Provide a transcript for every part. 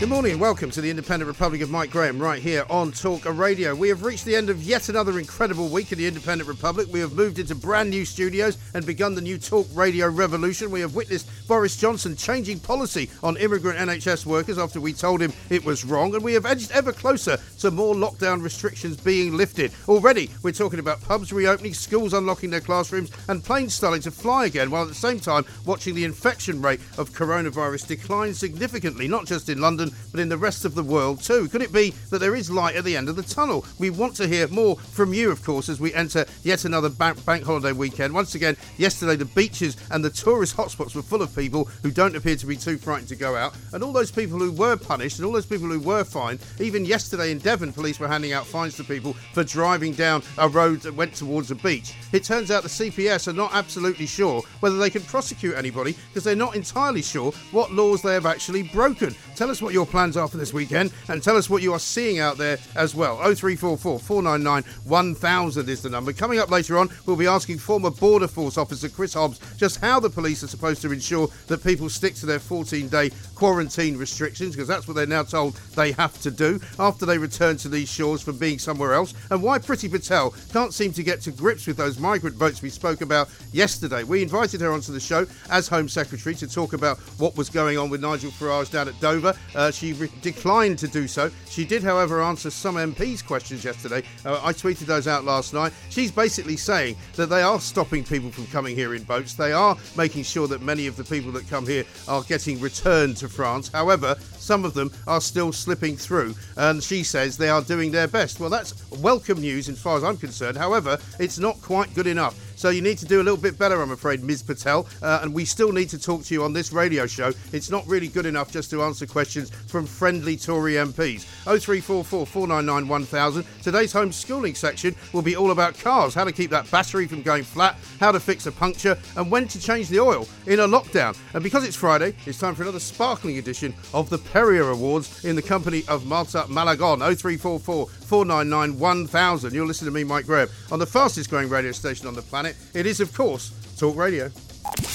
Good morning and welcome to the Independent Republic of Mike Graham right here on Talk Radio. We have reached the end of yet another incredible week in the Independent Republic. We have moved into brand new studios and begun the new Talk Radio revolution. We have witnessed Boris Johnson changing policy on immigrant NHS workers after we told him it was wrong, and we have edged ever closer to more lockdown restrictions being lifted. Already, we're talking about pubs reopening, schools unlocking their classrooms, and planes starting to fly again, while at the same time watching the infection rate of coronavirus decline significantly, not just in London but in the rest of the world too. Could it be that there is light at the end of the tunnel? We want to hear more from you, of course, as we enter yet another bank, bank holiday weekend. Once again, yesterday the beaches and the tourist hotspots were full of people who don't appear to be too frightened to go out, and all those people who were punished and all those people who were fined. Even yesterday in Devon, police were handing out fines to people for driving down a road that went towards a beach. It turns out the CPS are not absolutely sure whether they can prosecute anybody because they're not entirely sure what laws they have actually broken. Tell us what your plans are for this weekend and tell us what you are seeing out there as well. 0344 499 1000 is the number. Coming up later on, we'll be asking former Border Force officer Chris Hobbs just how the police are supposed to ensure that people stick to their 14 day quarantine restrictions because that's what they're now told they have to do after they return to these shores from being somewhere else, and why Priti Patel can't seem to get to grips with those migrant boats we spoke about yesterday. We invited her onto the show as Home Secretary to talk about what was going on with Nigel Farage down at Dover. Uh, she re- declined to do so. She did, however, answer some MPs' questions yesterday. Uh, I tweeted those out last night. She's basically saying that they are stopping people from coming here in boats. They are making sure that many of the people that come here are getting returned to France. However, some of them are still slipping through, and she says they are doing their best. Well, that's welcome news as far as I'm concerned. However, it's not quite good enough. So you need to do a little bit better, I'm afraid, Ms. Patel. Uh, and we still need to talk to you on this radio show. It's not really good enough just to answer questions from friendly Tory MPs. 0344 499 1000. Today's homeschooling section will be all about cars, how to keep that battery from going flat, how to fix a puncture, and when to change the oil in a lockdown. And because it's Friday, it's time for another sparkling edition of the Perrier Awards in the company of Marta Malagon. 0344 499 1000. You're listening to me, Mike Graham, on the fastest growing radio station on the planet. It is, of course, Talk Radio.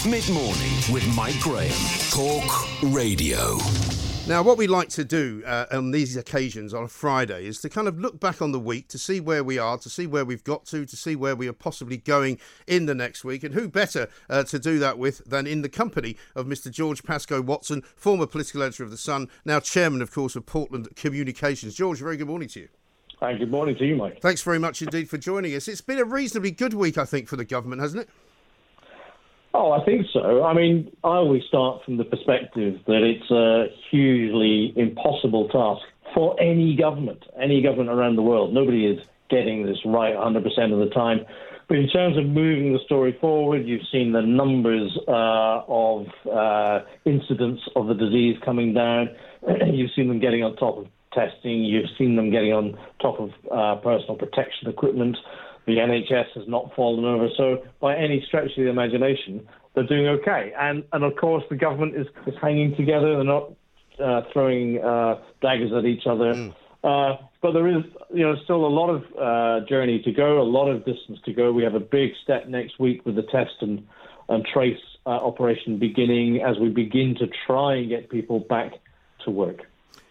Mid morning with Mike Graham. Talk Radio. Now, what we like to do uh, on these occasions on a Friday is to kind of look back on the week to see where we are, to see where we've got to, to see where we are possibly going in the next week. And who better uh, to do that with than in the company of Mr. George Pascoe Watson, former political editor of The Sun, now chairman, of course, of Portland Communications. George, very good morning to you. Hi, good morning to you, Mike. Thanks very much indeed for joining us. It's been a reasonably good week, I think, for the government, hasn't it? Oh, I think so. I mean, I always start from the perspective that it's a hugely impossible task for any government, any government around the world. Nobody is getting this right 100% of the time. But in terms of moving the story forward, you've seen the numbers uh, of uh, incidents of the disease coming down. you've seen them getting on top of testing. You've seen them getting on top of uh, personal protection equipment. The NHS has not fallen over. So, by any stretch of the imagination, they're doing okay. And and of course, the government is, is hanging together. They're not uh, throwing uh, daggers at each other. Mm. Uh, but there is, you know, still a lot of uh, journey to go, a lot of distance to go. We have a big step next week with the test and and trace uh, operation beginning as we begin to try and get people back to work.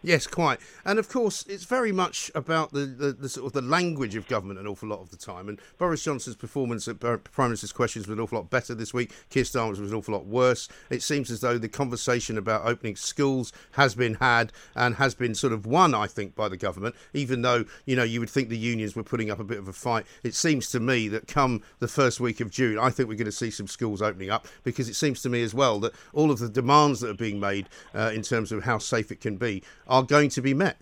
Yes, quite. And of course, it's very much about the, the, the, sort of the language of government an awful lot of the time. And Boris Johnson's performance at Prime Minister's questions was an awful lot better this week. Keir Starmer's was an awful lot worse. It seems as though the conversation about opening schools has been had and has been sort of won, I think, by the government. Even though you know you would think the unions were putting up a bit of a fight, it seems to me that come the first week of June, I think we're going to see some schools opening up because it seems to me as well that all of the demands that are being made uh, in terms of how safe it can be are going to be met.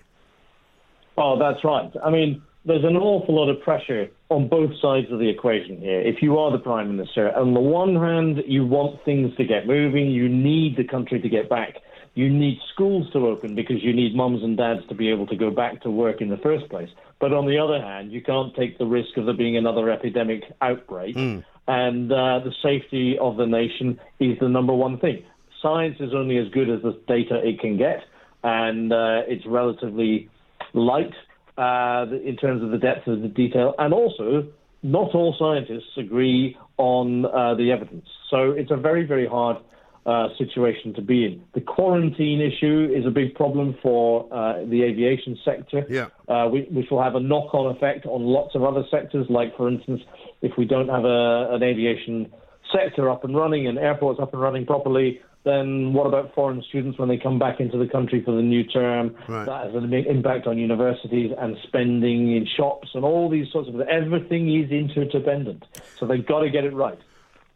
Oh, that's right. I mean, there's an awful lot of pressure on both sides of the equation here. If you are the Prime Minister, on the one hand, you want things to get moving, you need the country to get back. You need schools to open because you need mums and dads to be able to go back to work in the first place. But on the other hand, you can't take the risk of there being another epidemic outbreak. Mm. And uh, the safety of the nation is the number one thing science is only as good as the data it can get, and uh, it's relatively light uh, in terms of the depth of the detail, and also not all scientists agree on uh, the evidence. So it's a very, very hard uh, situation to be in. The quarantine issue is a big problem for uh, the aviation sector, yeah. Uh, which will have a knock on effect on lots of other sectors. Like, for instance, if we don't have a, an aviation sector up and running and airports up and running properly, then what about foreign students when they come back into the country for the new term? Right. That has an impact on universities and spending in shops and all these sorts of things. everything is interdependent. So they've got to get it right.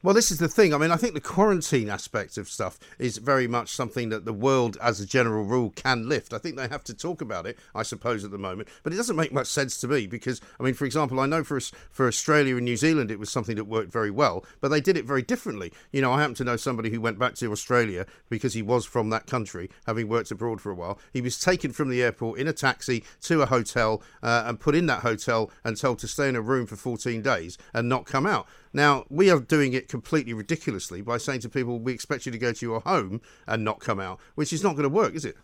Well, this is the thing. I mean, I think the quarantine aspect of stuff is very much something that the world, as a general rule, can lift. I think they have to talk about it, I suppose, at the moment. But it doesn't make much sense to me because, I mean, for example, I know for for Australia and New Zealand, it was something that worked very well, but they did it very differently. You know, I happen to know somebody who went back to Australia because he was from that country, having worked abroad for a while. He was taken from the airport in a taxi to a hotel uh, and put in that hotel and told to stay in a room for 14 days and not come out. Now, we are doing it completely ridiculously by saying to people, we expect you to go to your home and not come out, which is not going to work, is it?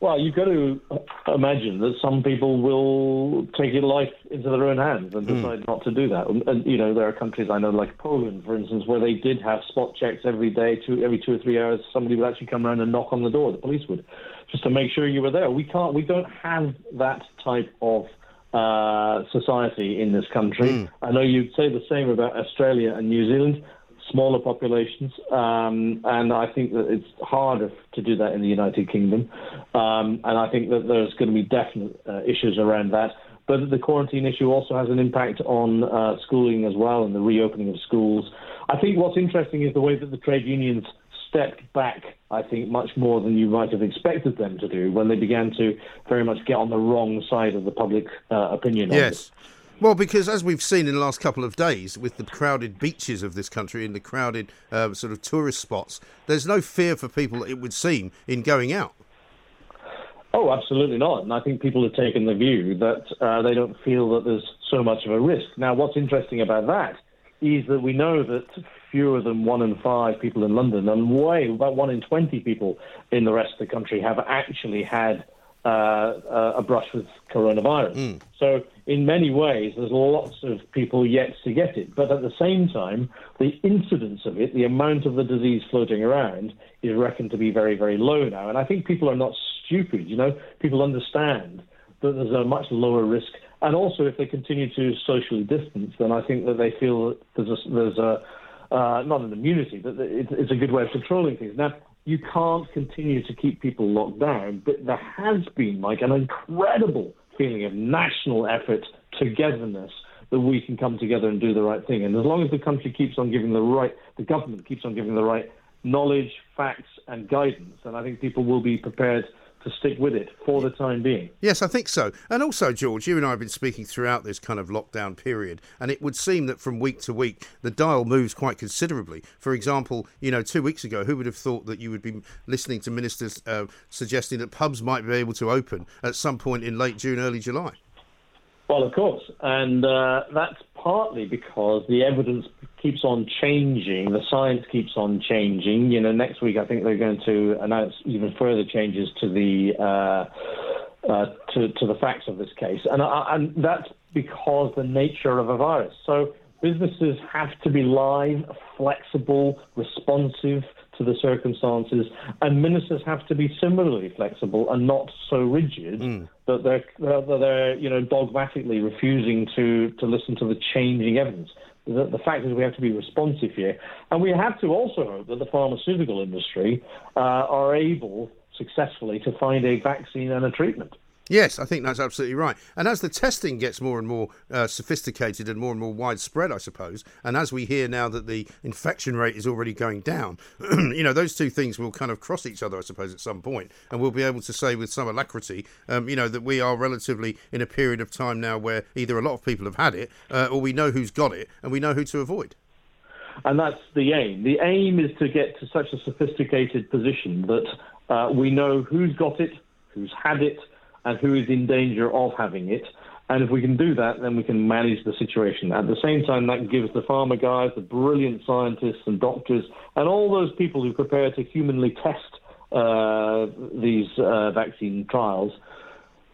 Well, you've got to imagine that some people will take your life into their own hands and decide mm. not to do that. And, and, you know, there are countries I know, like Poland, for instance, where they did have spot checks every day, two, every two or three hours. Somebody would actually come around and knock on the door. The police would, just to make sure you were there. We can't. We don't have that type of uh, society in this country. Mm. I know you'd say the same about Australia and New Zealand, smaller populations, um, and I think that it's harder to do that in the United Kingdom. Um, and I think that there's going to be definite uh, issues around that. But the quarantine issue also has an impact on uh, schooling as well and the reopening of schools. I think what's interesting is the way that the trade unions stepped back, I think, much more than you might have expected them to do when they began to very much get on the wrong side of the public uh, opinion. Yes. Well, because as we've seen in the last couple of days, with the crowded beaches of this country and the crowded uh, sort of tourist spots, there's no fear for people, it would seem, in going out. Oh, absolutely not. And I think people have taken the view that uh, they don't feel that there's so much of a risk. Now, what's interesting about that is that we know that fewer than one in five people in London and way about one in 20 people in the rest of the country have actually had uh, a brush with coronavirus. Mm. So, in many ways, there's lots of people yet to get it. But at the same time, the incidence of it, the amount of the disease floating around, is reckoned to be very, very low now. And I think people are not stupid. You know, people understand that there's a much lower risk. And also, if they continue to socially distance, then I think that they feel that there's a, there's a uh, not an immunity, but it's a good way of controlling things. Now, you can't continue to keep people locked down, but there has been like an incredible feeling of national effort, togetherness, that we can come together and do the right thing. And as long as the country keeps on giving the right, the government keeps on giving the right knowledge, facts, and guidance, then I think people will be prepared to stick with it for the time being. Yes, I think so. And also, George, you and I have been speaking throughout this kind of lockdown period, and it would seem that from week to week, the dial moves quite considerably. For example, you know, two weeks ago, who would have thought that you would be listening to ministers uh, suggesting that pubs might be able to open at some point in late June, early July? Well, of course. And uh, that's partly because the evidence keeps on changing, the science keeps on changing. You know, next week I think they're going to announce even further changes to the uh, uh, to, to the facts of this case, and uh, and that's because the nature of a virus. So businesses have to be live, flexible, responsive to the circumstances, and ministers have to be similarly flexible and not so rigid mm. that they're that they're you know dogmatically refusing to to listen to the changing evidence. The, the, fact is we have to be responsive here, and we have to also hope that the pharmaceutical industry uh, are able successfully to find a vaccine and a treatment. Yes, I think that's absolutely right. And as the testing gets more and more uh, sophisticated and more and more widespread, I suppose, and as we hear now that the infection rate is already going down, you know, those two things will kind of cross each other, I suppose, at some point, and we'll be able to say with some alacrity, um, you know, that we are relatively in a period of time now where either a lot of people have had it, uh, or we know who's got it, and we know who to avoid. And that's the aim. The aim is to get to such a sophisticated position that uh, we know who's got it, who's had it, and who is in danger of having it. And if we can do that, then we can manage the situation. At the same time, that gives the pharma guys, the brilliant scientists and doctors, and all those people who prepare to humanly test uh, these uh, vaccine trials.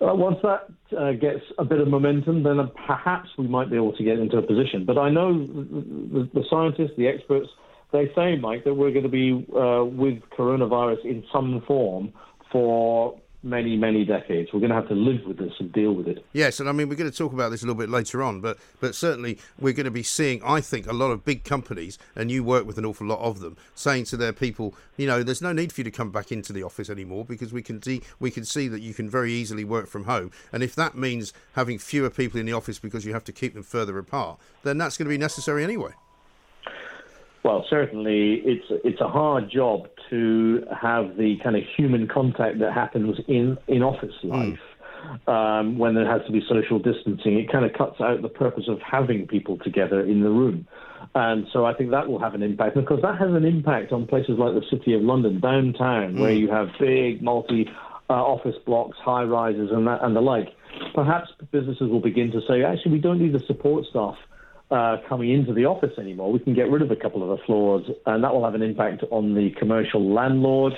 Uh, once that uh, gets a bit of momentum, then perhaps we might be able to get into a position. But I know the, the scientists, the experts, they say, Mike, that we're going to be uh, with coronavirus in some form for many, many decades. We're going to have to live with this and deal with it. Yes, and I mean, we're going to talk about this a little bit later on, but, but certainly we're going to be seeing, I think, a lot of big companies, and you work with an awful lot of them, saying to their people, you know, there's no need for you to come back into the office anymore because we can see, we can see that you can very easily work from home. And if that means having fewer people in the office because you have to keep them further apart, then that's going to be necessary anyway. Well, certainly, it's it's a hard job to have the kind of human contact that happens in in office hmm. life. Mm. Um, when there has to be social distancing, it kind of cuts out the purpose of having people together in the room. And so I think that will have an impact. And of course, that has an impact on places like the City of London, downtown, mm. where hmm. you have big multi uh, office blocks, high rises, and, that, and the like. Perhaps businesses will begin to say, actually, we don't need the support staff uh, coming into the office anymore. We can get rid of a couple of the floors, and that will have an impact on the commercial landlord.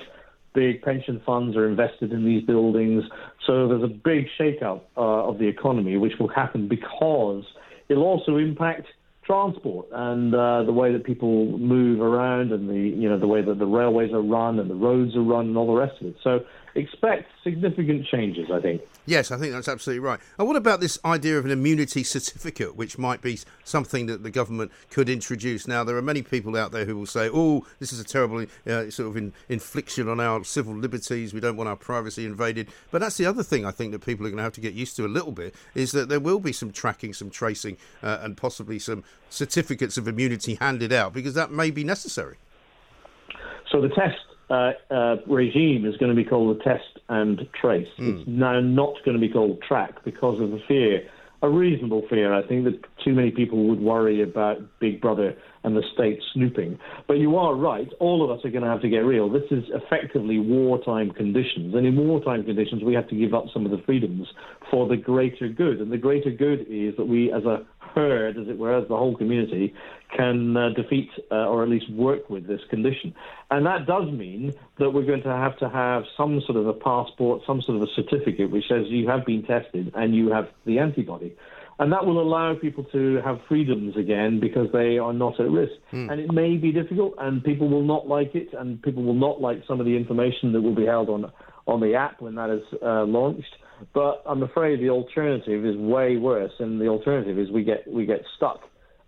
Big pension funds are invested in these buildings, so there's a big shakeout uh, of the economy, which will happen because it'll also impact transport and uh, the way that people move around and the you know the way that the railways are run and the roads are run and all the rest of it. So expect significant changes, I think. Yes, I think that's absolutely right. And what about this idea of an immunity certificate, which might be something that the government could introduce? Now, there are many people out there who will say, oh, this is a terrible uh, sort of in, infliction on our civil liberties. We don't want our privacy invaded. But that's the other thing I think that people are going to have to get used to a little bit is that there will be some tracking, some tracing, uh, and possibly some certificates of immunity handed out because that may be necessary. So the test uh, uh, regime is going to be called the test and trace. Mm. It's now not going to be called track because of the fear, a reasonable fear, I think, that too many people would worry about Big Brother and the state snooping. But you are right, all of us are going to have to get real. This is effectively wartime conditions. And in wartime conditions, we have to give up some of the freedoms for the greater good. And the greater good is that we, as a herd, as it were, as the whole community, can uh, defeat uh, or at least work with this condition. And that does mean that we're going to have to have some sort of a passport, some sort of a certificate which says you have been tested and you have the antibody. And that will allow people to have freedoms again because they are not at risk. Mm. And it may be difficult, and people will not like it, and people will not like some of the information that will be held on on the app when that is uh, launched. But I'm afraid the alternative is way worse, and the alternative is we get we get stuck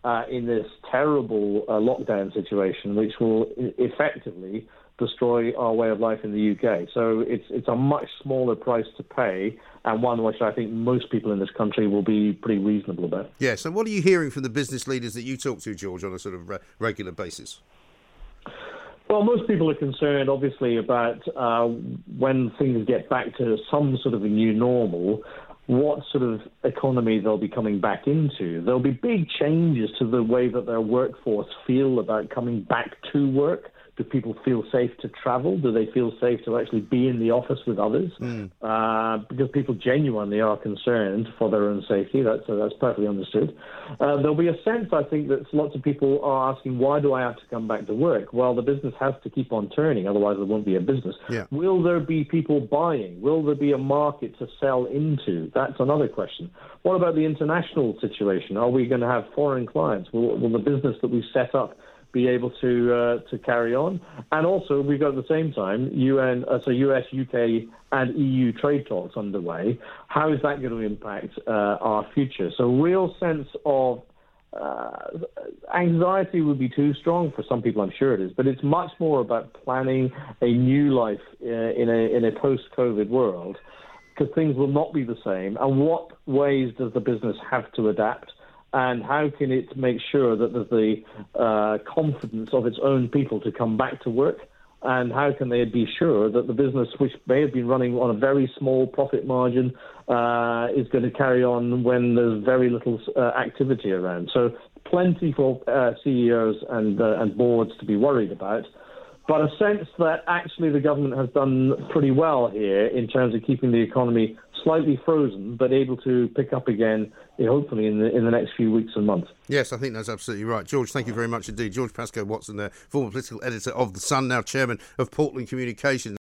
uh, in this terrible uh, lockdown situation, which will effectively destroy our way of life in the UK. So it's it's a much smaller price to pay, and one which I think most people in this country will be pretty reasonable about. Yeah. So what are you hearing from the business leaders that you talk to, George, on a sort of re- regular basis? Well, most people are concerned, obviously, about uh, when things get back to some sort of a new normal, what sort of economy they'll be coming back into. There'll be big changes to the way that their workforce feel about coming back to work. Do people feel safe to travel? Do they feel safe to actually be in the office with others? Mm. Uh, because people genuinely are concerned for their own safety. That's uh, that's perfectly understood. Uh, there'll be a sense, I think, that lots of people are asking, why do I have to come back to work? Well, the business has to keep on turning, otherwise there won't be a business. Yeah. Will there be people buying? Will there be a market to sell into? That's another question. What about the international situation? Are we going to have foreign clients? Will, will the business that we've set up be able to uh, to carry on. And also, we've got at the same time UN, uh, so US, UK, and EU trade talks underway. How is that going to impact uh, our future? So, real sense of uh, anxiety would be too strong for some people. I'm sure it is, but it's much more about planning a new life uh, in a in a post-COVID world because things will not be the same. And what ways does the business have to adapt? And how can it make sure that there's the uh, confidence of its own people to come back to work? And how can they be sure that the business, which may have been running on a very small profit margin, uh, is going to carry on when there's very little uh, activity around? So, plenty for uh, CEOs and, uh, and boards to be worried about. but a sense that actually the government has done pretty well here in terms of keeping the economy slightly frozen, but able to pick up again, hopefully in the in the next few weeks and months. Yes, I think that's absolutely right. George, thank you very much indeed. George Pascoe Watson, there, former political editor of The Sun, now chairman of Portland Communications.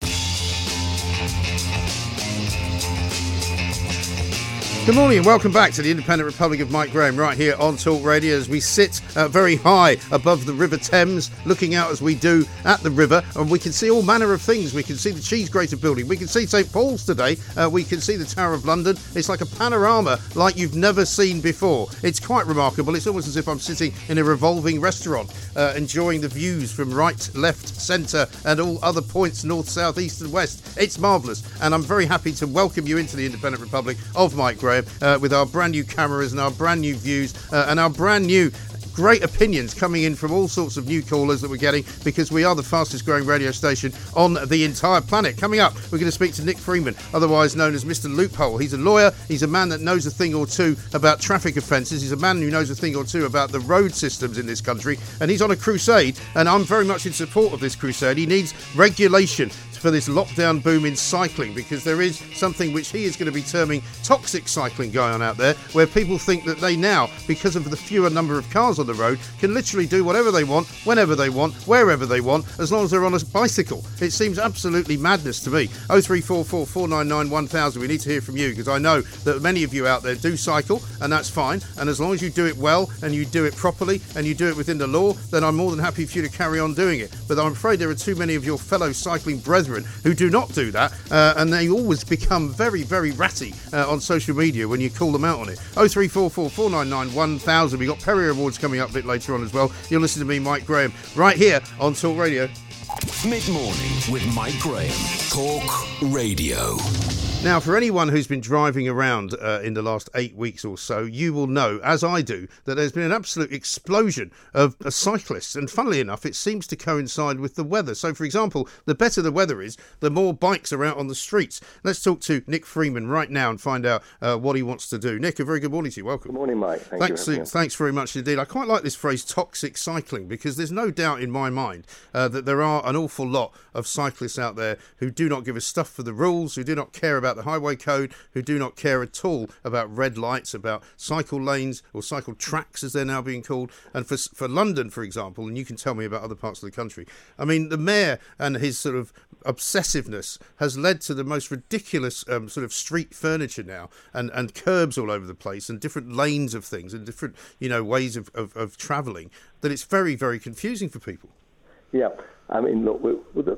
Good morning and welcome back to the Independent Republic of Mike Graham right here on Talk Radio as we sit uh, very high above the River Thames, looking out as we do at the river, and we can see all manner of things. We can see the Cheese Grater building, we can see St Paul's today, uh, we can see the Tower of London. It's like a panorama like you've never seen before. It's quite remarkable. It's almost as if I'm sitting in a revolving restaurant, uh, enjoying the views from right, left, centre, and all other points north, south, east, and west. It's marvellous, and I'm very happy to welcome you into the Independent Republic of Mike Graham uh, with our brand new cameras and our brand new views uh, and our brand new great opinions coming in from all sorts of new callers that we're getting because we are the fastest growing radio station on the entire planet. Coming up, we're going to speak to Nick Freeman, otherwise known as Mr. Loophole. He's a lawyer, he's a man that knows a thing or two about traffic offences, he's a man who knows a thing or two about the road systems in this country, and he's on a crusade, and I'm very much in support of this crusade. He needs regulation for this lockdown boom in cycling because there is something which he is going to be terming toxic cycling going on out there, where people think that they now, because of the fewer number of cars on the road, can literally do whatever they want, whenever they want, wherever they want, as long as they're on a bicycle. It seems absolutely madness to me. 0344 499 1000. We need to hear from you because I know that many of you out there do cycle, and that's fine. And as long as you do it well and you do it properly and you do it within the law, then I'm more than happy for you to carry on doing it. But I'm afraid there are too many of your fellow cycling brethren who do not do that, uh, and they always become very, very ratty uh, on social media when you call them out on it. 0344 499 1000. We've got Perrier Awards coming up a bit later on as well. You'll listen to me, Mike Graham, right here on Talk Radio. Mid morning with Mike Graham. Talk Radio. Now, for anyone who's been driving around uh, in the last eight weeks or so, you will know, as I do, that there's been an absolute explosion of uh, cyclists. And funnily enough, it seems to coincide with the weather. So, for example, the better the weather is, the more bikes are out on the streets. Let's talk to Nick Freeman right now and find out uh, what he wants to do. Nick, a very good morning to you. Welcome. Good morning, Mike. Thank thanks, you thanks very much indeed. I quite like this phrase toxic cycling because there's no doubt in my mind uh, that there are an awful lot of cyclists out there who do not give a stuff for the rules, who do not care about the highway code, who do not care at all about red lights, about cycle lanes or cycle tracks as they're now being called. And for, for London, for example, and you can tell me about other parts of the country, I mean, the mayor and his sort of obsessiveness has led to the most ridiculous um, sort of street furniture now and, and curbs all over the place and different lanes of things and different, you know, ways of, of, of travelling that it's very, very confusing for people. Yeah. I mean, look, we,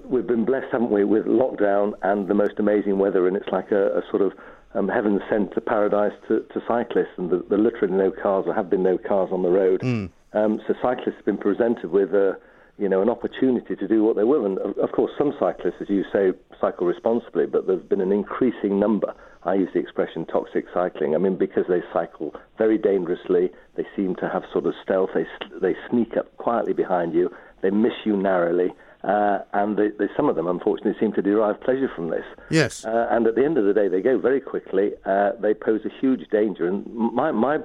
we've been blessed, haven't we, with lockdown and the most amazing weather, and it's like a, a sort of um, heaven sent to paradise to, to cyclists, and there are literally no cars, or have been no cars on the road. Mm. Um, so cyclists have been presented with a, you know, an opportunity to do what they will. And of course, some cyclists, as you say, cycle responsibly, but there's been an increasing number. I use the expression toxic cycling. I mean, because they cycle very dangerously, they seem to have sort of stealth. They they sneak up quietly behind you they miss you narrowly. Uh, and they, they, some of them, unfortunately, seem to derive pleasure from this. Yes. Uh, and at the end of the day, they go very quickly. Uh, they pose a huge danger. And my, my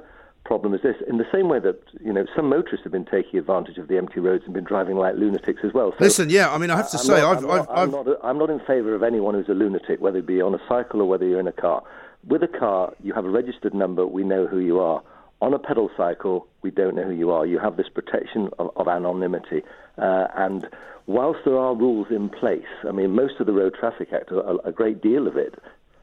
problem is this: in the same way that you know some motorists have been taking advantage of the empty roads and been driving like lunatics as well. So, Listen, yeah, I mean, I have to I'm say, not, I've, I'm, not, I've, I'm, not, I'm not in favour of anyone who's a lunatic, whether it be on a cycle or whether you're in a car. With a car, you have a registered number. We know who you are. On a pedal cycle, we don't know who you are. You have this protection of, of anonymity. Uh, and whilst there are rules in place, I mean, most of the Road Traffic Act, a, a great deal of it,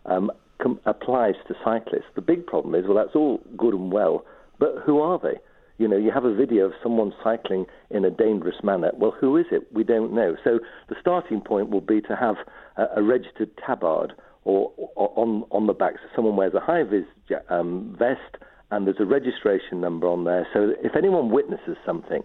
um, com- applies to cyclists. The big problem is, well, that's all good and well, but who are they? You know, you have a video of someone cycling in a dangerous manner. Well, who is it? We don't know. So the starting point will be to have a, a registered tabard or, or, on on the back. So someone wears a high vis um, vest and there's a registration number on there. So if anyone witnesses something,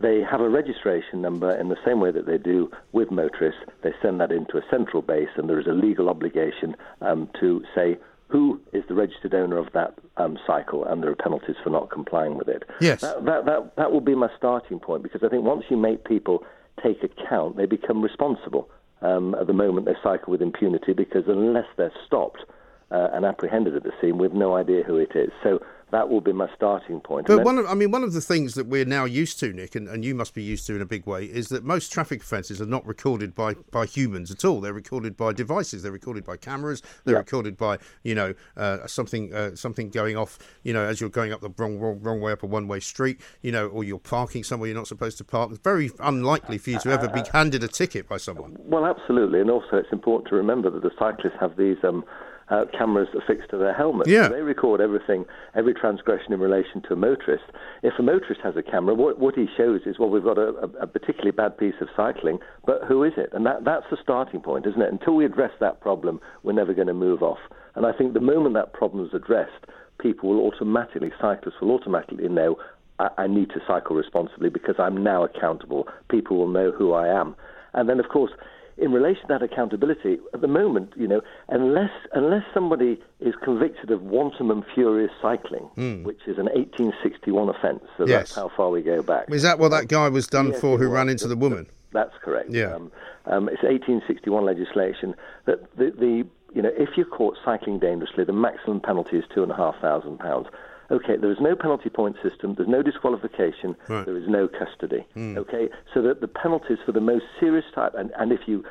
they have a registration number in the same way that they do with motorists. They send that into a central base, and there is a legal obligation um, to say who is the registered owner of that um, cycle, and there are penalties for not complying with it. Yes. That, that, that, that will be my starting point because I think once you make people take account, they become responsible. Um, at the moment, they cycle with impunity because unless they're stopped, uh, and apprehended at the scene with no idea who it is. So that will be my starting point. But then, one of, I mean, one of the things that we're now used to, Nick, and, and you must be used to in a big way, is that most traffic offences are not recorded by, by humans at all. They're recorded by devices. They're recorded by cameras. They're yeah. recorded by you know uh, something uh, something going off. You know, as you're going up the wrong wrong, wrong way up a one way street. You know, or you're parking somewhere you're not supposed to park. It's very unlikely for you to ever be handed a ticket by someone. Well, absolutely, and also it's important to remember that the cyclists have these. Um, uh, cameras affixed to their helmets. Yeah. So they record everything, every transgression in relation to a motorist. If a motorist has a camera, what, what he shows is, well, we've got a, a, particularly bad piece of cycling, but who is it? And that, that's the starting point, isn't it? Until we address that problem, we're never going to move off. And I think the moment that problem is addressed, people will automatically, cyclists will automatically know I, I need to cycle responsibly because I'm now accountable. People will know who I am. And then, of course, in relation to that accountability, at the moment, you know, unless unless somebody is convicted of wanton and furious cycling, mm. which is an 1861 offence, so yes. that's how far we go back. Is that what that guy was done yes, for who ran into the woman? That's correct. Yeah. Um, um, it's 1861 legislation that the, the you know if you're caught cycling dangerously, the maximum penalty is two and a half thousand pounds okay, there is no penalty point system, there's no disqualification, right. there is no custody. Mm. Okay, so that the penalties for the most serious type, and, and if you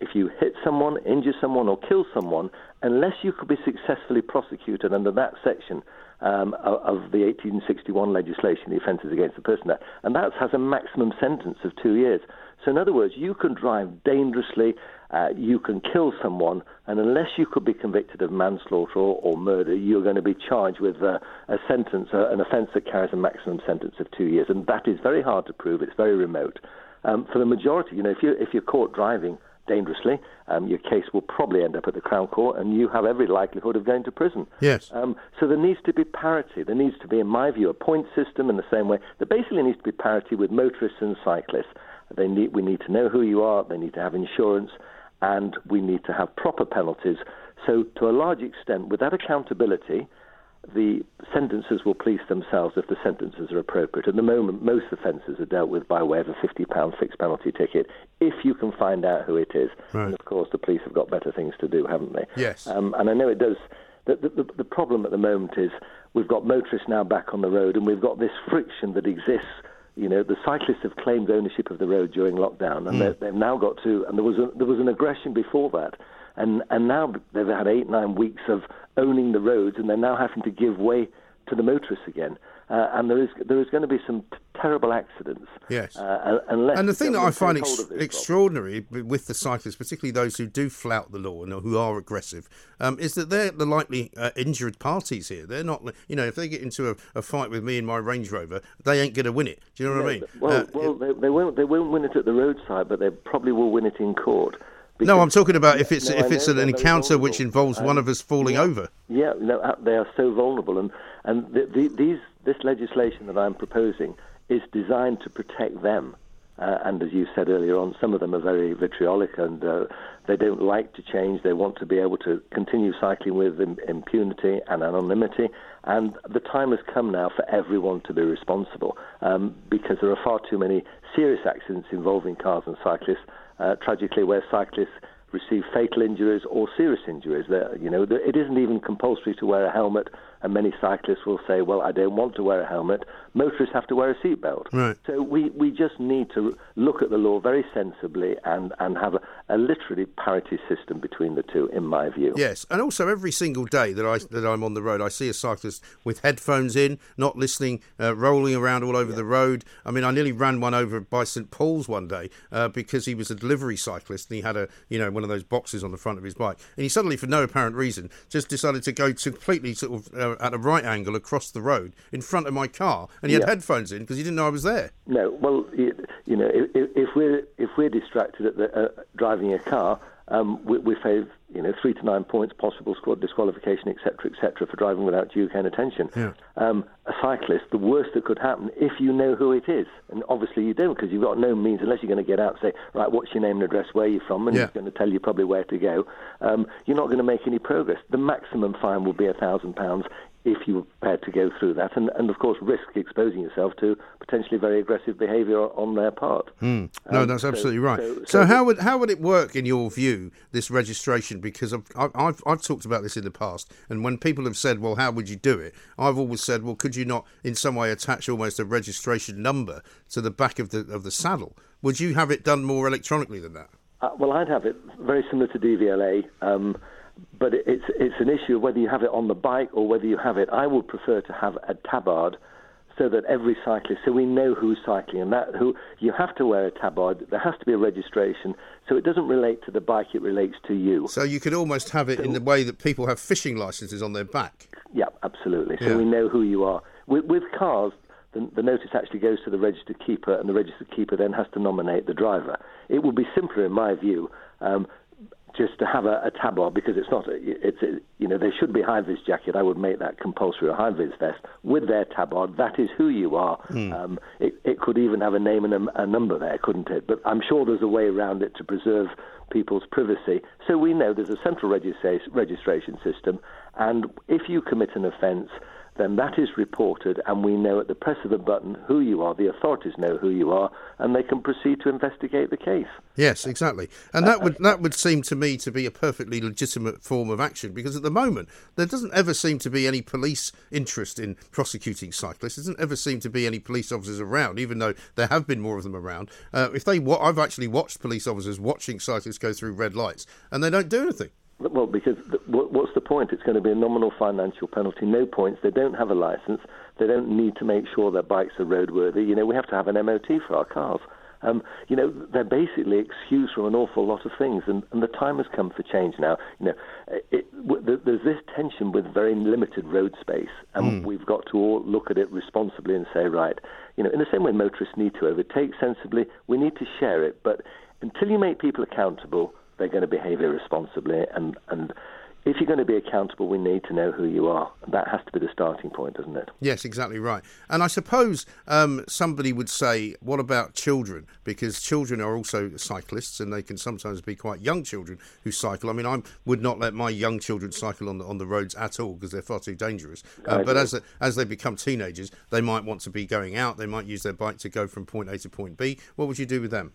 if you hit someone, injure someone, or kill someone, unless you could be successfully prosecuted under that section um, of the 1861 legislation, the Offences Against the Person Act, and that has a maximum sentence of two years. So, in other words, you can drive dangerously uh, you can kill someone, and unless you could be convicted of manslaughter or, or murder, you're going to be charged with uh, a sentence, uh, an offence that carries a maximum sentence of two years, and that is very hard to prove. It's very remote. Um, for the majority, you know, if you if you're caught driving dangerously, um, your case will probably end up at the Crown Court, and you have every likelihood of going to prison. Yes. Um, so there needs to be parity. There needs to be, in my view, a point system in the same way. There basically needs to be parity with motorists and cyclists. They need, we need to know who you are. They need to have insurance and we need to have proper penalties. So, to a large extent, without accountability, the sentences will police themselves if the sentences are appropriate. At the moment, most offences are dealt with by way of a £50 fixed penalty ticket if you can find out who it is. Right. And of course, the police have got better things to do, haven't they? Yes. Um, and I know it does. The, the, the problem at the moment is we've got motorists now back on the road, and we've got this friction that exists you know, the cyclists have claimed ownership of the road during lockdown, and mm. they've now got to. And there was a, there was an aggression before that, and and now they've had eight nine weeks of owning the roads, and they're now having to give way to the motorists again uh, and there is there is going to be some terrible accidents. Yes. Uh, unless and the thing that I find ex- extraordinary problem. with the cyclists, particularly those who do flout the law and who are aggressive, um, is that they're the likely uh, injured parties here. They're not, you know, if they get into a, a, fight with me in my Range Rover, they ain't going to win it. Do you know what I mean? Well, uh, well, they, they, won't they won't win it at the roadside, but they probably will win it in court. Because, no, I'm talking about if it's no, if it's an encounter which involves one of us falling yeah, over. Yeah, no, uh, they are so vulnerable, and and the, the, these this legislation that I'm proposing is designed to protect them. Uh, and as you said earlier on, some of them are very vitriolic and uh, they don't like to change. They want to be able to continue cycling with impunity and anonymity. And the time has come now for everyone to be responsible um, because there are far too many serious accidents involving cars and cyclists, uh, tragically, where cyclists receive fatal injuries or serious injuries. You know, it isn't even compulsory to wear a helmet, and many cyclists will say, "Well, I don't want to wear a helmet." Motorists have to wear a seatbelt. Right. So we, we just need to look at the law very sensibly and, and have a, a literally parity system between the two, in my view. Yes, and also every single day that I that I'm on the road, I see a cyclist with headphones in, not listening, uh, rolling around all over yeah. the road. I mean, I nearly ran one over by St Paul's one day uh, because he was a delivery cyclist and he had a you know one of those boxes on the front of his bike, and he suddenly, for no apparent reason, just decided to go completely sort of uh, at a right angle across the road in front of my car, and he had headphones in because he didn't know I was there. No, well, you, you know, if, if, we're if we're distracted at the, uh, driving a car, um, we, we face you know three to nine points, possible squad disqualification, etc., etc., for driving without due care and attention. Yeah. Um, a cyclist, the worst that could happen if you know who it is, and obviously you don't because you've got no means unless you're going to get out and say, right, what's your name and address, where are you from, and yeah. he's going to tell you probably where to go. Um, you're not going to make any progress. The maximum fine will be a thousand pounds if you were prepared to go through that, and, and of course risk exposing yourself to potentially very aggressive behaviour on their part. Mm. No, um, that's so, absolutely right. So, so, so, how would how would it work in your view this registration? Because I've, I've I've talked about this in the past, and when people have said, "Well, how would you do it?" I've always said, "Well, could you not in some way attach almost a registration number to the back of the of the saddle?" Would you have it done more electronically than that? Uh, well, I'd have it very similar to DVLA. Um, but it's it's an issue of whether you have it on the bike or whether you have it. I would prefer to have a tabard so that every cyclist, so we know who's cycling, and that who you have to wear a tabard. There has to be a registration, so it doesn't relate to the bike; it relates to you. So you could almost have it so, in the way that people have fishing licenses on their back. Yeah, absolutely. So yeah. we know who you are. With, with cars, the, the, notice actually goes to the registered keeper, and the registered keeper then has to nominate the driver. It would be simpler, in my view, um, just to have a, a tabard because it's not. A, it's a, you know they should be high vis jacket. I would make that compulsory. A high vis vest with their tabard. That is who you are. Mm. Um, it, it could even have a name and a, a number there, couldn't it? But I'm sure there's a way around it to preserve people's privacy. So we know there's a central registra- registration system, and if you commit an offence then that is reported, and we know at the press of the button who you are. The authorities know who you are, and they can proceed to investigate the case. Yes, exactly, and that would that would seem to me to be a perfectly legitimate form of action because at the moment there doesn't ever seem to be any police interest in prosecuting cyclists. There doesn't ever seem to be any police officers around, even though there have been more of them around. Uh, if they, I've actually watched police officers watching cyclists go through red lights, and they don't do anything. Well, because what's the point? It's going to be a nominal financial penalty, no points. They don't have a license. They don't need to make sure their bikes are roadworthy. You know, we have to have an MOT for our cars. Um, you know, they're basically excused from an awful lot of things, and, and the time has come for change now. You know, it, it, there's this tension with very limited road space, and mm. we've got to all look at it responsibly and say, right, you know, in the same way motorists need to overtake sensibly, we need to share it, but until you make people accountable, they're going to behave irresponsibly. And, and if you're going to be accountable, we need to know who you are. That has to be the starting point, doesn't it? Yes, exactly right. And I suppose um, somebody would say, what about children? Because children are also cyclists, and they can sometimes be quite young children who cycle. I mean, I would not let my young children cycle on the on the roads at all because they're far too dangerous. Uh, but as as they become teenagers, they might want to be going out. They might use their bike to go from point A to point B. What would you do with them?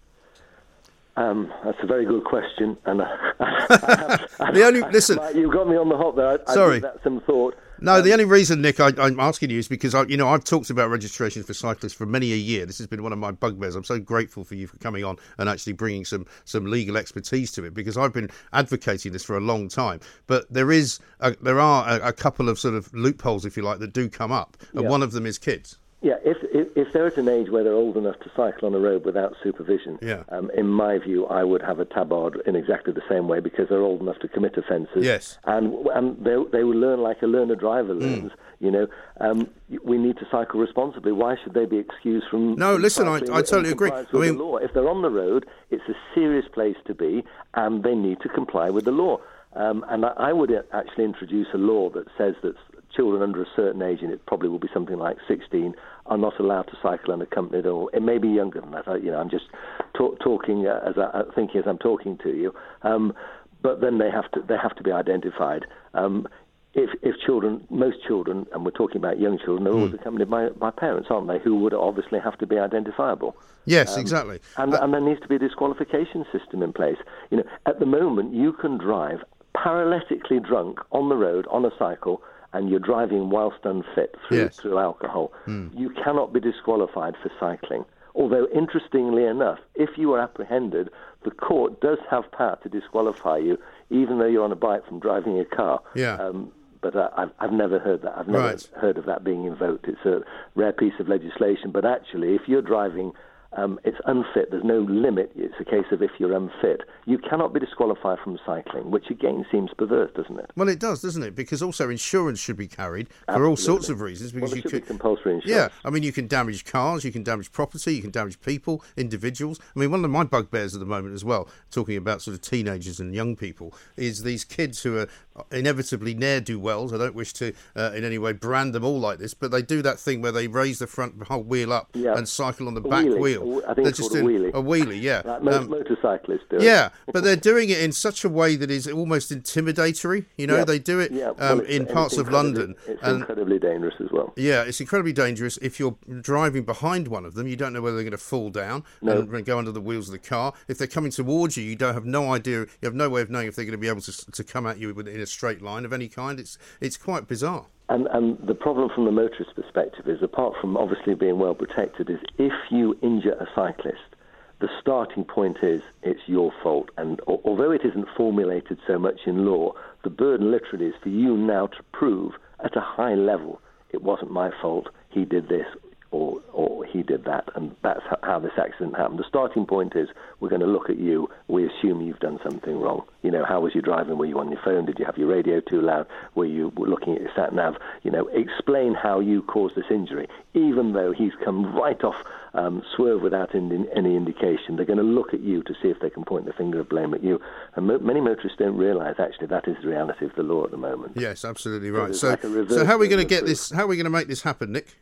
Um, that's a very good question, and uh, the only listen, you've got me on the hop there. I, Sorry, I that some thought. No, the only reason, Nick, I, am asking you is because I, you know I've talked about registrations for cyclists for many a year. This has been one of my bugbears. I'm so grateful for you for coming on and actually bringing some some legal expertise to it because I've been advocating this for a long time. But there is a, there are a, a, couple of sort of loopholes, if you like, that do come up, and yeah. one of them is kids. Yeah, if, if, if they're at an age where they're old enough to cycle on a road without supervision, yeah. um, in my view, I would have a tabard in exactly the same way because they're old enough to commit offences. Yes, and and they they will learn like a learner driver learns. Mm. You know, um, we need to cycle responsibly. Why should they be excused from? No, listen, I, I totally agree. I mean, law. if they're on the road, it's a serious place to be, and they need to comply with the law. Um, and I, I would actually introduce a law that says that children under a certain age, and it probably will be something like 16, are not allowed to cycle unaccompanied, or it may be younger than that. I, you know, I'm just talk, talking uh, as I, uh, thinking as I'm talking to you. Um, but then they have to they have to be identified. Um, if, if children, most children, and we're talking about young children, are mm. always accompanied by, by parents, aren't they? Who would obviously have to be identifiable. Yes, um, exactly. And, uh, and there needs to be a disqualification system in place. You know, at the moment, you can drive paralytically drunk on the road on a cycle and you're driving whilst unfit through, yes. through alcohol, mm. you cannot be disqualified for cycling. Although, interestingly enough, if you are apprehended, the court does have power to disqualify you, even though you're on a bike from driving a car. Yeah. Um, but uh, I've, I've never heard that. I've never right. heard of that being invoked. It's a rare piece of legislation. But actually, if you're driving um, it's unfit. There's no limit. It's a case of if you're unfit, you cannot be disqualified from cycling, which again seems perverse, doesn't it? Well, it does, doesn't it? Because also insurance should be carried Absolutely. for all sorts of reasons. Because well, you could compulsory insurance. Yeah, I mean, you can damage cars, you can damage property, you can damage people, individuals. I mean, one of my bugbears at the moment as well, talking about sort of teenagers and young people, is these kids who are inevitably ne'er do wells. I don't wish to uh, in any way brand them all like this, but they do that thing where they raise the front whole wheel up Yeah. and cycle on the A back wheelie. wheel. I think They're it's just a wheelie. a wheelie, yeah. Like most Um, motorcyclists do. it. yeah, but they're doing it in such a way that is almost intimidatory. You know, Yeah. they do it Yeah, well, um, in parts of London, It's and incredibly dangerous as well. yeah, it's incredibly dangerous. If you're driving behind one of them, you don't know whether they're going to fall down No. and go under the wheels of the car. If they're coming towards you, you don't have no idea. You have no way of knowing if they're going to be able to to come at you in a straight line of any kind. It's it's quite bizarre. And, and the problem from the motorist perspective is, apart from obviously being well protected, is if you injure a cyclist, the starting point is it's your fault. And although it isn't formulated so much in law, the burden literally is for you now to prove at a high level it wasn't my fault, he did this or, or he did that. And that's how this accident happened. The starting point is we're going to look at you, we assume you've done something wrong. You know, how was you driving? Were you on your phone? Did you have your radio too loud? Were you looking at your sat nav? You know, explain how you caused this injury. Even though he's come right off um, swerve without in, any indication, they're going to look at you to see if they can point the finger of blame at you. And mo- many motorists don't realise actually that is the reality of the law at the moment. Yes, absolutely right. So, like so how are we going to get this? How are we going to make this happen, Nick?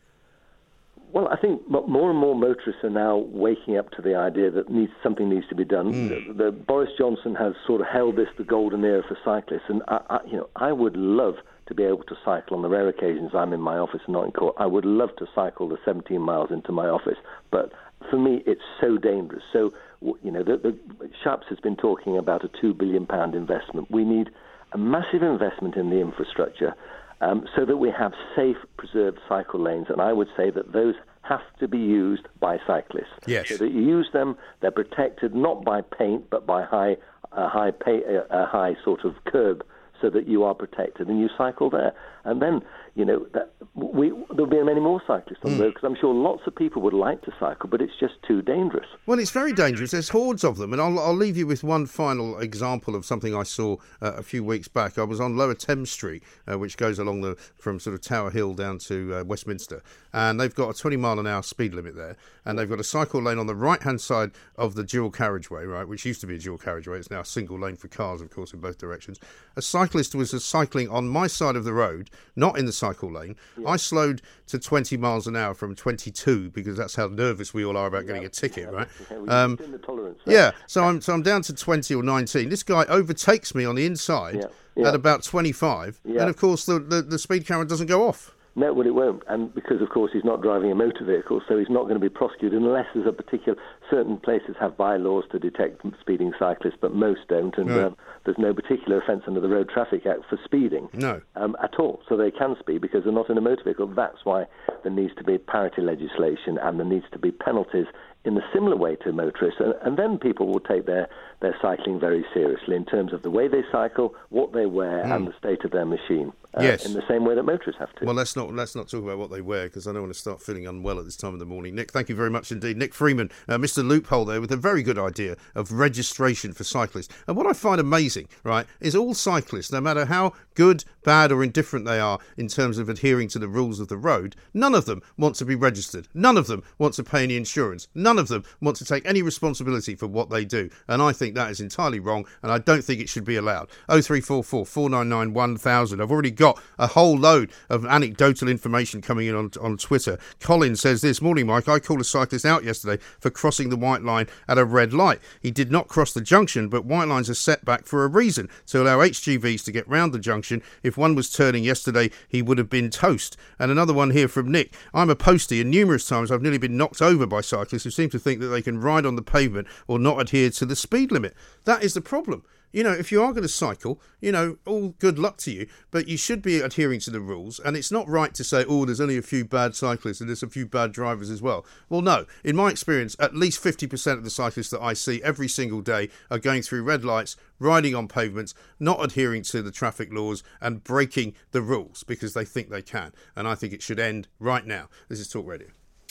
Well, I think more and more motorists are now waking up to the idea that needs, something needs to be done. Hmm. The, the, Boris Johnson has sort of held this the golden era for cyclists, and I, I, you know, I would love to be able to cycle on the rare occasions I'm in my office and not in court. I would love to cycle the 17 miles into my office, but for me, it's so dangerous. So, you know, the, the Shapps has been talking about a two billion pound investment. We need a massive investment in the infrastructure um, so that we have safe, preserved cycle lanes. And I would say that those have to be used by cyclists. Yes. So that you use them, they're protected not by paint, but by high, uh, high, pay, uh, a high sort of curb, so that you are protected and you cycle there. And then, you know, that we, there'll be many more cyclists on the road because I'm sure lots of people would like to cycle, but it's just too dangerous. Well, it's very dangerous. There's hordes of them, and I'll, I'll leave you with one final example of something I saw uh, a few weeks back. I was on Lower Thames Street, uh, which goes along the from sort of Tower Hill down to uh, Westminster, and they've got a 20 mile an hour speed limit there, and they've got a cycle lane on the right hand side of the dual carriageway, right, which used to be a dual carriageway. It's now a single lane for cars, of course, in both directions. A cyclist was cycling on my side of the road, not in the cycle lane. I slowed to 20 miles an hour from 22 because that's how nervous we all are about getting a ticket, right? Yeah, we Um, tolerance. yeah, so I'm so I'm down to 20 or 19. This guy overtakes me on the inside Yeah, yeah. at about 25, Yeah. and of course the, the the speed camera doesn't go off. No, well, it won't, and because of course he's not driving a motor vehicle, so he's not going to be prosecuted unless there's a particular. Certain places have bylaws to detect speeding cyclists, but most don't, and Right. um, there's no particular offence under the Road Traffic Act for speeding. No. um, at all. So they can speed because they're not in a motor vehicle. That's why there needs to be parity legislation and there needs to be penalties in a similar way to motorists. And, and then people will take their, their cycling very seriously in terms of the way they cycle, what they wear, and the state of their machine. Uh. Yes. In the same way that motorists have to. Well, let's not let's not talk about what they wear because I don't want to start feeling unwell at this time of the morning. Nick, thank you very much indeed. Nick Freeman, uh, Mr. Loophole there with a very good idea of registration for cyclists. And what I find amazing, right, is all cyclists, no matter how good, bad, or indifferent they are in terms of adhering to the rules of the road, none of them want to be registered. None of them want to pay any insurance. None of them want to take any responsibility for what they do. And I think that is entirely wrong, and I don't think it should be allowed. 0344 499 1000. I've already got a whole load of anecdotal information coming in on, on Twitter. Colin says this morning, Mike, I called a cyclist out yesterday for crossing the white line at a red light. He did not cross the junction, but white lines are set back for a reason to allow HGVs to get round the junction. If one was turning yesterday, he would have been toast. And another one here from Nick. I'm a postie, and numerous times I've nearly been knocked over by cyclists who seem to think that they can ride on the pavement or not adhere to the speed limit. That is the problem. You know, if you are going to cycle, you know, all good luck to you, but you should be adhering to the rules. And it's not right to say, oh, there's only a few bad cyclists and there's a few bad drivers as well. Well, no. In my experience, at least 50% of the cyclists that I see every single day are going through red lights, riding on pavements, not adhering to the traffic laws, and breaking the rules because they think they can. And I think it should end right now. This is Talk Radio.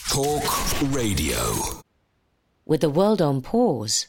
Talk Radio. With the world on pause,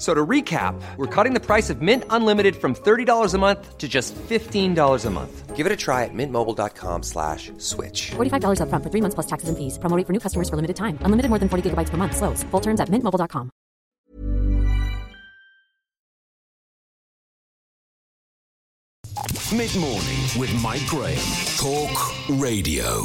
So to recap, we're cutting the price of Mint Unlimited from $30 a month to just $15 a month. Give it a try at mintmobile.com slash switch. $45 upfront for three months plus taxes and fees. Promoting for new customers for limited time. Unlimited more than 40 gigabytes per month. Slows. Full terms at mintmobile.com. Mid morning with Mike Graham. Talk Radio.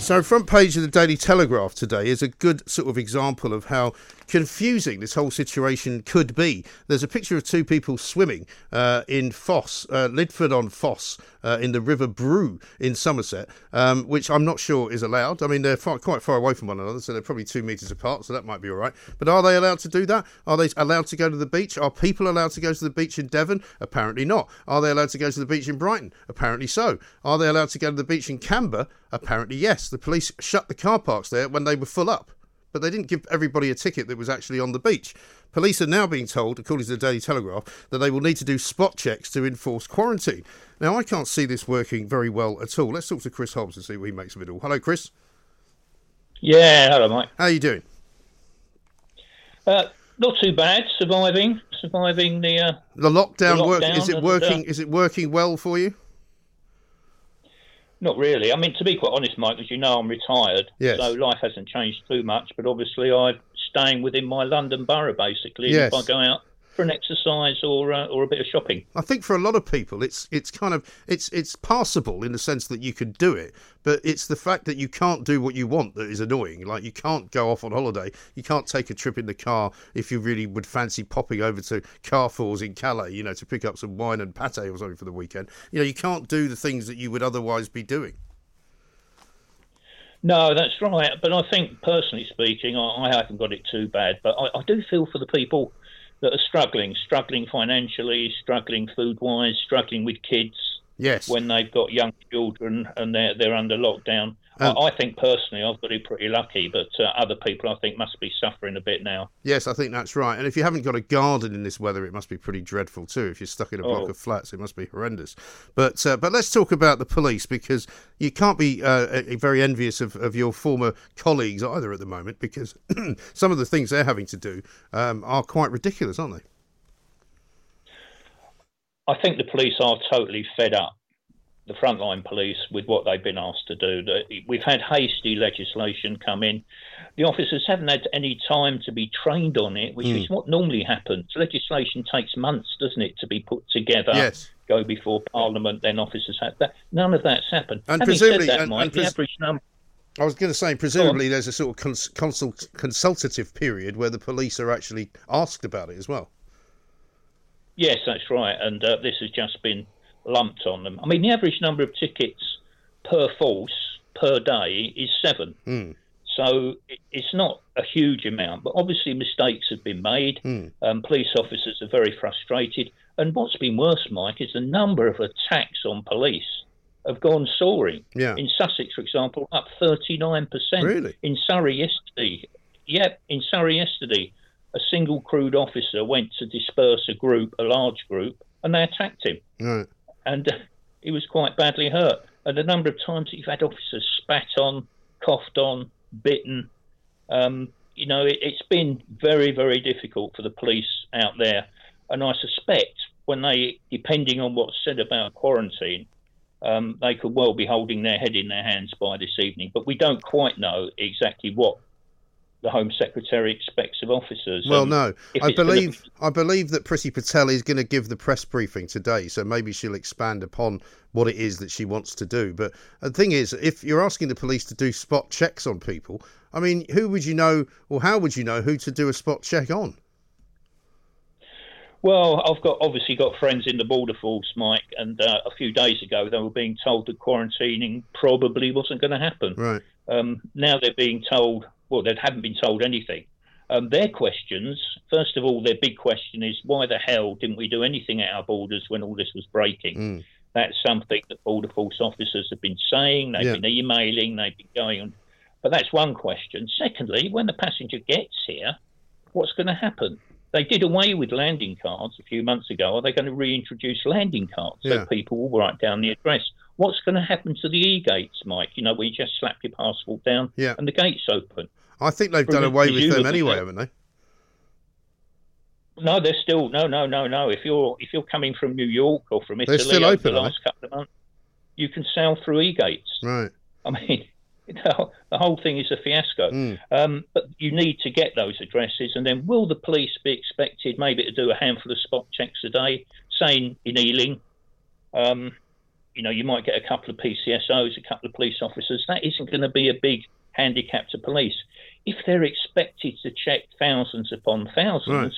So, front page of the Daily Telegraph today is a good sort of example of how confusing this whole situation could be. There's a picture of two people swimming uh, in Fosse, uh, Lydford on Fosse, uh, in the River Brue in Somerset, um, which I'm not sure is allowed. I mean, they're far, quite far away from one another, so they're probably two metres apart, so that might be all right. But are they allowed to do that? Are they allowed to go to the beach? Are people allowed to go to the beach in Devon? Apparently not. Are they allowed to go to the beach in Brighton? Apparently so. Are they allowed to go to the beach in Camber? Apparently yes. The police shut the car parks there when they were full up but they didn't give everybody a ticket that was actually on the beach. Police are now being told, according to the Daily Telegraph, that they will need to do spot checks to enforce quarantine. Now, I can't see this working very well at all. Let's talk to Chris Hobbs and see what he makes of it all. Hello, Chris. Yeah, hello, Mike. How are you doing? Uh, not too bad. Surviving, surviving the uh, the lockdown. the work is it and, working? uh, is it working well for you? Not really. I mean, to be quite honest, Mike, as you know, I'm retired, Yes. so life hasn't changed too much. But obviously, I'm staying within my London borough basically. Yes. If I go out for an exercise or uh, or a bit of shopping, I think for a lot of people, it's it's kind of it's it's passable in the sense that you can do it, but it's the fact that you can't do what you want that is annoying. Like you can't go off on holiday, you can't take a trip in the car if you really would fancy popping over to Carrefour's in Calais, you know, to pick up some wine and pate or something for the weekend. You know, you can't do the things that you would otherwise be doing. No, that's right. But I think, personally speaking, I, I haven't got it too bad. But I, I do feel for the people that are struggling, struggling financially, struggling food wise, struggling with kids Yes. when they've got young children and they're they're under lockdown. Um, I, I think personally, I've got it pretty lucky, but uh, other people I think must be suffering a bit now. Yes, I think that's right. And if you haven't got a garden in this weather, it must be pretty dreadful too. If you're stuck in a block Oh. of flats, it must be horrendous. But uh, but let's talk about the police because you can't be uh, uh, very envious of, of your former colleagues either at the moment because some of the things they're having to do um, are quite ridiculous, aren't they? I think the police are totally fed up, the frontline police, with what they've been asked to do. We've had hasty legislation come in. The officers haven't had any time to be trained on it, which is what normally happens. Legislation takes months, doesn't it, to be put together, Yes. go before Parliament, then officers have that. None of that's happened. And Having presumably- that, and- Mike, and the pres- average number. I was going to say, presumably there's a sort of cons- consult- consultative period where the police are actually asked about it as well. Yes, that's right. And uh, this has just been lumped on them. I mean, the average number of tickets per force per day is seven. Hmm. So it's not a huge amount, but obviously mistakes have been made. Hmm. Um, police officers are very frustrated. And what's been worse, Mike, is the number of attacks on police have gone soaring. Yeah. In Sussex, for example, up 39%. Really? In Surrey yesterday, yep, in Surrey yesterday, a single crewed officer went to disperse a group, a large group, and they attacked him. Right. And he was quite badly hurt. And the number of times that you've had officers spat on, coughed on, bitten, um, you know, it, it's been very, very difficult for the police out there. And I suspect when they, depending on what's said about quarantine, um, they could well be holding their head in their hands by this evening. But we don't quite know exactly what the Home Secretary expects of officers. Well, And no, I it's gonna believe I believe that Priti Patel is going to give the press briefing today, so maybe she'll expand upon what it is that she wants to do. But the thing is, if you're asking the police to do spot checks on people, I mean, who would you know, or how would you know who to do a spot check on? Well, I've got obviously got friends in the border force, Mike, and uh, a few days ago they were being told that quarantining probably wasn't going to happen. Right. Um, now they're being told, well, they haven't been told anything. Um, their questions, first of all, their big question is why the hell didn't we do anything at our borders when all this was breaking? Mm. That's something that border force officers have been saying. They've Yeah. been emailing. They've been going on. But that's one question. Secondly, when the passenger gets here, what's going to happen? They did away with landing cards a few months ago. Are they going to reintroduce landing cards Yeah. so people will write down the address? What's going to happen to the e-gates, Mike? You know, where you just slap your passport down Yeah. and the gates open. I think they've done away with them anyway, haven't they? No, they're still no, no, no, no. If you're if you're coming from New York or from They're Italy still over open, the last couple of months, you can sail through e-gates. Right. I mean, the whole- the whole thing is a fiasco. Mm. Um, but you need to get those addresses, and then will the police be expected maybe to do a handful of spot checks a day, saying in Ealing? Um, you know, you might get a couple of PCSOs, a couple of police officers. That isn't going to be a big handicap to police. If they're expected to check thousands upon thousands, Right.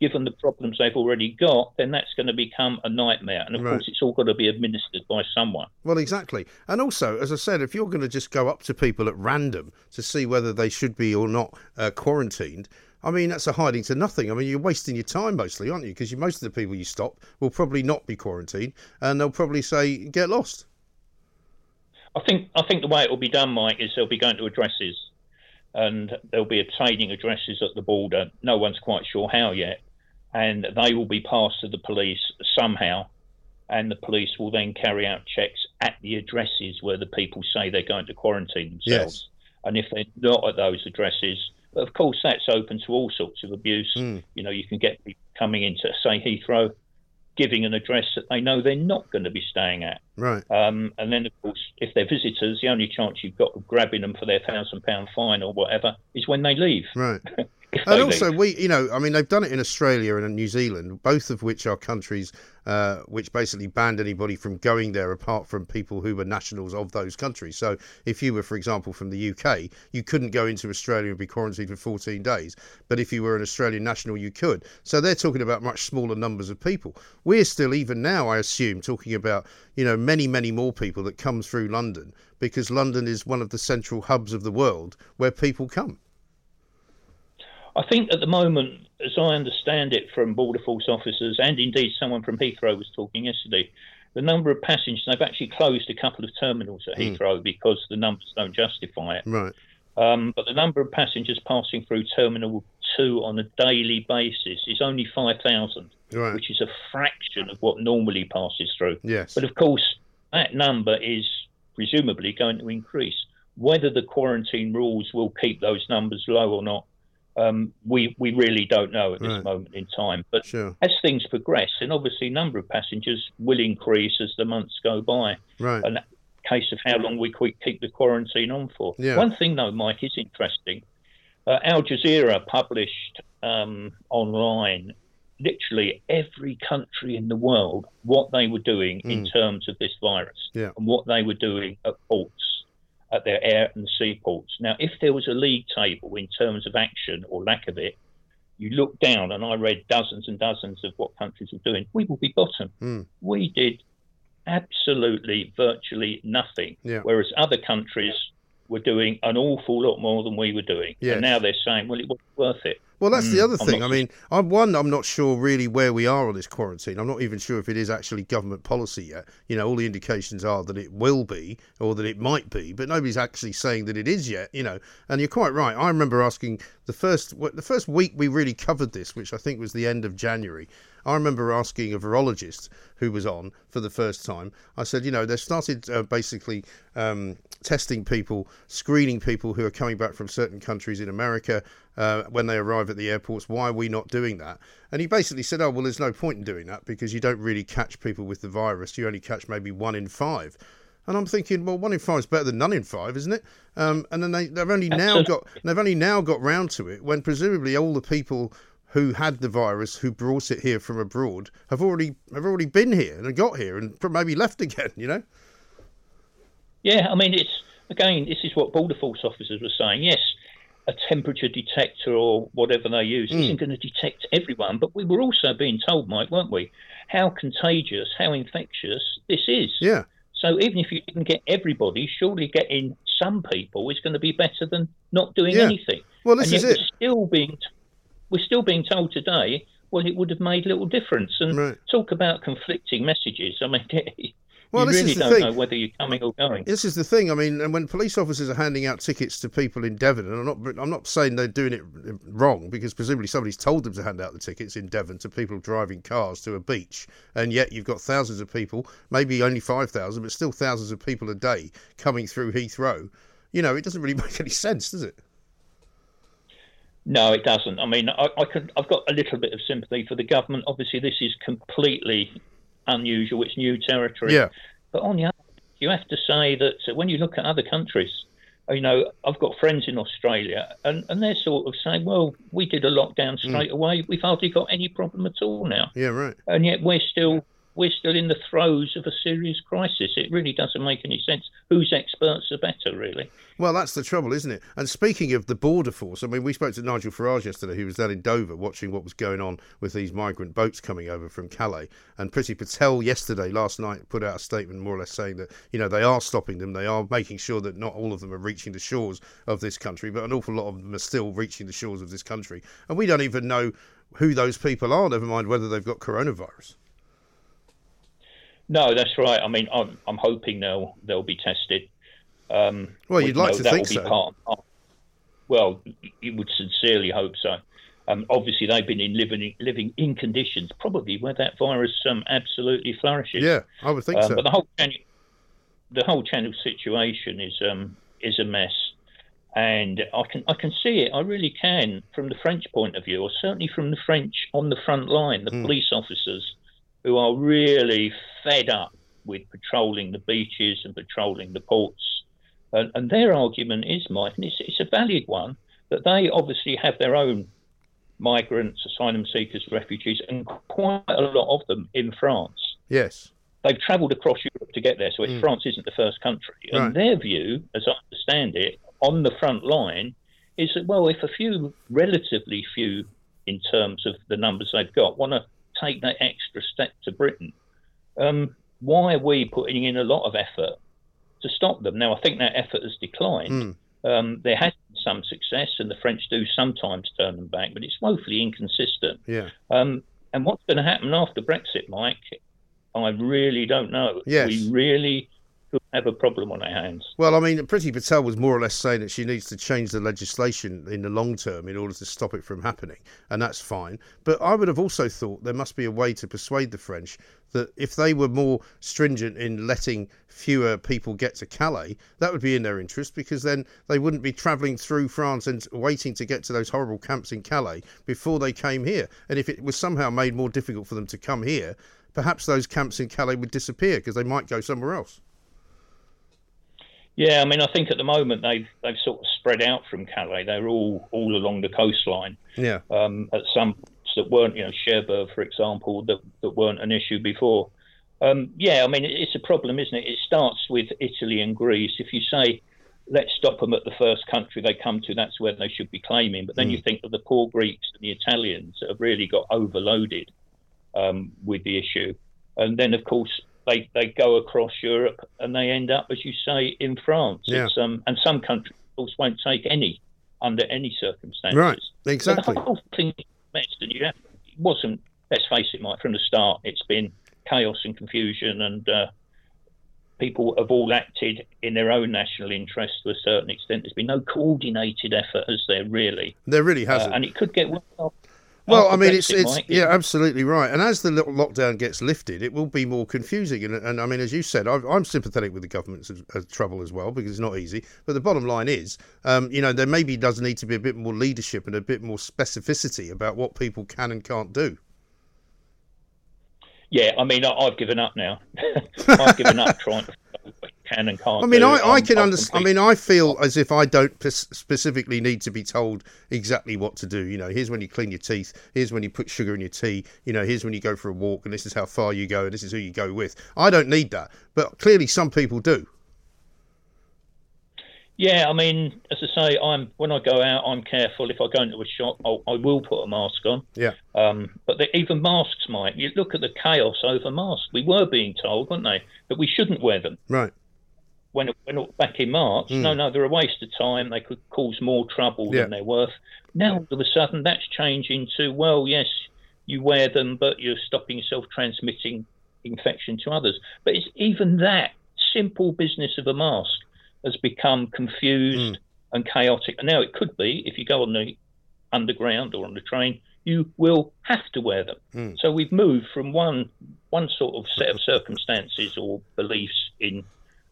given the problems they've already got, then that's going to become a nightmare. And of Right. course, it's all got to be administered by someone. Well, exactly. And also, as I said, if you're going to just go up to people at random to see whether they should be or not uh, quarantined, I mean, that's a hiding to nothing. I mean, you're wasting your time mostly, aren't you? Because most of the people you stop will probably not be quarantined and they'll probably say, get lost. I think I think the way it will be done, Mike, is they'll be going to addresses, and they'll be obtaining addresses at the border. No one's quite sure how yet, and they will be passed to the police somehow, and the police will then carry out checks at the addresses where the people say they're going to quarantine themselves. Yes. And if they're not at those addresses, but of course that's open to all sorts of abuse. Mm. You know, you can get people coming into say Heathrow, giving an address that they know they're not going to be staying at. Right. Um, and then, of course, if they're visitors, the only chance you've got of grabbing them for their thousand pound fine or whatever is when they leave. Right. And also, we, you know, I mean, they've done it in Australia and in New Zealand, both of which are countries uh, which basically banned anybody from going there apart from people who were nationals of those countries. So, if you were, for example, from the UK, you couldn't go into Australia and be quarantined for 14 days. But if you were an Australian national, you could. So, they're talking about much smaller numbers of people. We're still, even now, I assume, talking about, you know, many, many more people that come through London because London is one of the central hubs of the world where people come. I think at the moment, as I understand it from Border Force officers, and indeed someone from Heathrow was talking yesterday, the number of passengers, they've actually closed a couple of terminals at Heathrow because the numbers don't justify it. Right. Um, but the number of passengers passing through Terminal 2 on a daily basis is only 5,000, Right. which is a fraction of what normally passes through. Yes. But of course, that number is presumably going to increase. Whether the quarantine rules will keep those numbers low or not, um, we we really don't know at this Right. moment in time. But Sure. as things progress, and obviously number of passengers will increase as the months go by. Right. And that case of how long we keep the quarantine on for. Yeah. One thing though, Mike, is interesting. Uh, Al Jazeera published um, online literally every country in the world what they were doing in Mm. terms of this virus Yeah. and what they were doing at ports, at their air and sea ports. Now, if there was a league table in terms of action or lack of it, you look down, and I read dozens and dozens of what countries were doing. We will be bottom. Mm. We did absolutely, virtually nothing, Yeah. whereas other countries were doing an awful lot more than we were doing. Yes. And now they're saying, well, it wasn't worth it. Well, that's the Mm, other I'm thing. not I mean, I'm one. I'm not sure really where we are on this quarantine. I'm not even sure if it is actually government policy yet. You know, all the indications are that it will be or that it might be, but nobody's actually saying that it is yet. You know, and you're quite right. I remember asking the first the first week we really covered this, which I think was the end of January. I remember asking a virologist who was on for the first time. I said, you know, they've started uh, basically um, testing people, screening people who are coming back from certain countries in America uh, when they arrive at the airports. Why are we not doing that? And he basically said, oh, well, there's no point in doing that because you don't really catch people with the virus. You only catch maybe one in five. And I'm thinking, well, one in five is better than none in five, isn't it? Um, and then they, they've only now got they've only now got round to it when presumably all the people who had the virus, who brought it here from abroad, have already have already been here and got here and maybe left again. You know? Yeah, I mean, it's again, this is what border force officers were saying. Yes, a temperature detector or whatever they use Mm. isn't going to detect everyone, but we were also being told, Mike, weren't we, how contagious, how infectious this is. Yeah. So even if you didn't get everybody, surely getting some people is going to be better than not doing Yeah. anything. Well, this and is it. We're still being, we're still being told today. Well, it would have made little difference. And Right. talk about conflicting messages. I mean, Well, you this really is the don't thing. know whether you're coming or going. This is the thing. I mean, and when police officers are handing out tickets to people in Devon, and I'm not, I'm not saying they're doing it wrong because presumably somebody's told them to hand out the tickets in Devon to people driving cars to a beach, and yet you've got thousands of people, maybe only five thousand, but still thousands of people a day coming through Heathrow. You know, it doesn't really make any sense, does it? No, it doesn't. I mean, I, I could, I've got a little bit of sympathy for the government. Obviously, this is completely unusual. It's new territory. Yeah. But on the other, you have to say that when you look at other countries, you know, I've got friends in Australia, and, and they're sort of saying, well, we did a lockdown mm. straight away. We've hardly got any problem at all now. Yeah, right. And yet we're still we're still in the throes of a serious crisis. It really doesn't make any sense. Whose experts are better, really? Well, that's the trouble, isn't it? And speaking of the border force, I mean, we spoke to Nigel Farage yesterday, who was down in Dover watching what was going on with these migrant boats coming over from Calais. And Priti Patel yesterday, last night, put out a statement more or less saying that, you know, they are stopping them. They are making sure that not all of them are reaching the shores of this country, but an awful lot of them are still reaching the shores of this country. And we don't even know who those people are, never mind whether they've got coronavirus. No, that's right. I mean, I'm, I'm hoping they'll they'll be tested. Um, Well, you'd like know to think so. part well, you would sincerely hope so. Um, obviously, they've been in living living in conditions probably where that virus um, absolutely flourishes. Yeah, I would think Um, so. But the whole channel, the whole channel situation is um, is a mess, and I can I can see it. I really can from the French point of view, or certainly from the French on the front line, the police officers who are really fed up with patrolling the beaches and patrolling the ports. And, and their argument is, Mike, and it's, it's a valid one, that they obviously have their own migrants, asylum seekers, refugees, and quite a lot of them in France yes. they've travelled across Europe to get there, so it's, mm. France isn't the first country. And Right. their view, as I understand it, on the front line, is that well, if a few, relatively few, in terms of the numbers they've got, want to take that extra step to Britain, um, why are we putting in a lot of effort to stop them? Now, I think that effort has declined. Um, there has been some success, and the French do sometimes turn them back, but it's woefully inconsistent. Yeah. Um, and what's going to happen after Brexit, Mike? I really don't know. Yes. We really could have a problem on their hands. Well, I mean, Priti Patel was more or less saying that she needs to change the legislation in the long term in order to stop it from happening, and that's fine. But I would have also thought there must be a way to persuade the French that if they were more stringent in letting fewer people get to Calais, that would be in their interest because then they wouldn't be travelling through France and waiting to get to those horrible camps in Calais before they came here. And if it was somehow made more difficult for them to come here, perhaps those camps in Calais would disappear because they might go somewhere else. Yeah, I mean, I think at the moment they've they've sort of spread out from Calais. They're all all along the coastline. Yeah. Um, at some that weren't, you know, Cherbourg, for example, that that weren't an issue before. Um, yeah, I mean, it's a problem, isn't it? It starts with Italy and Greece. If you say let's stop them at the first country they come to, that's where they should be claiming. But then you think of the poor Greeks and the Italians that have really got overloaded um, with the issue. And then, of course, they, they go across Europe and they end up, as you say, in France. Yeah. It's, um, and some countries, of course, won't take any under any circumstances. Right, exactly. the whole thing is messed, and you have, it wasn't, let's face it, Mike, from the start, it's been chaos and confusion, and uh, people have all acted in their own national interest to a certain extent. There's been no coordinated effort, has there, really? There really Uh, hasn't. and it could get worse. Well, I mean, it's Brexit, it's yeah, absolutely right. And as the little lockdown gets lifted, it will be more confusing. And, and I mean, as you said, I've, I'm sympathetic with the government's uh, trouble as well because it's not easy. But the bottom line is, um, you know, there maybe does need to be a bit more leadership and a bit more specificity about what people can and can't do. Yeah, I mean, I, I've given up now. I've given up trying to know what you can and can't. I mean, do. I, I can understand. I mean, I feel as if I don't p- specifically need to be told exactly what to do. You know, here's when you clean your teeth. Here's when you put sugar in your tea. You know, here's when you go for a walk, and this is how far you go, and this is who you go with. I don't need that, but clearly some people do. Yeah, I mean, as I say, I'm when I go out, I'm careful. If I go into a shop, I'll, I will put a mask on. Yeah. Um, but the, even masks, Mike, you look at the chaos over masks. We were being told, weren't they, that we shouldn't wear them Right. When, when back in March. Hmm. No, no, they're a waste of time. They could cause more trouble Yeah. than they're worth. Now, all of a sudden, that's changing to well, yes, you wear them, but you're stopping yourself transmitting infection to others. But it's even that simple business of a mask has become confused mm. and chaotic. And now it could be if you go on the underground or on the train, you will have to wear them. Mm. So we've moved from one one sort of set of circumstances or beliefs in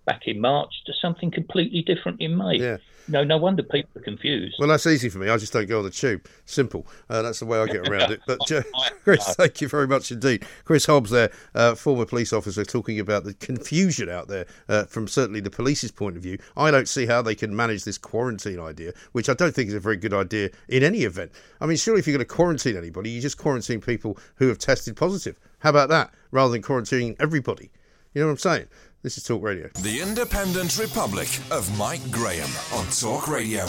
back in March to something completely different in May. Yeah. No, no wonder people are confused. Well, that's easy for me. I just don't go on the tube. Simple. Uh, that's the way I get around it. But uh, Chris, thank you very much indeed. Chris Hobbs, there, uh, former police officer, talking about the confusion out there uh, from certainly the police's point of view. I don't see how they can manage this quarantine idea, which I don't think is a very good idea in any event. I mean, surely if you're going to quarantine anybody, you just quarantine people who have tested positive. How about that, rather than quarantining everybody? You know what I'm saying? This is Talk Radio. The Independent Republic of Mike Graham on Talk Radio.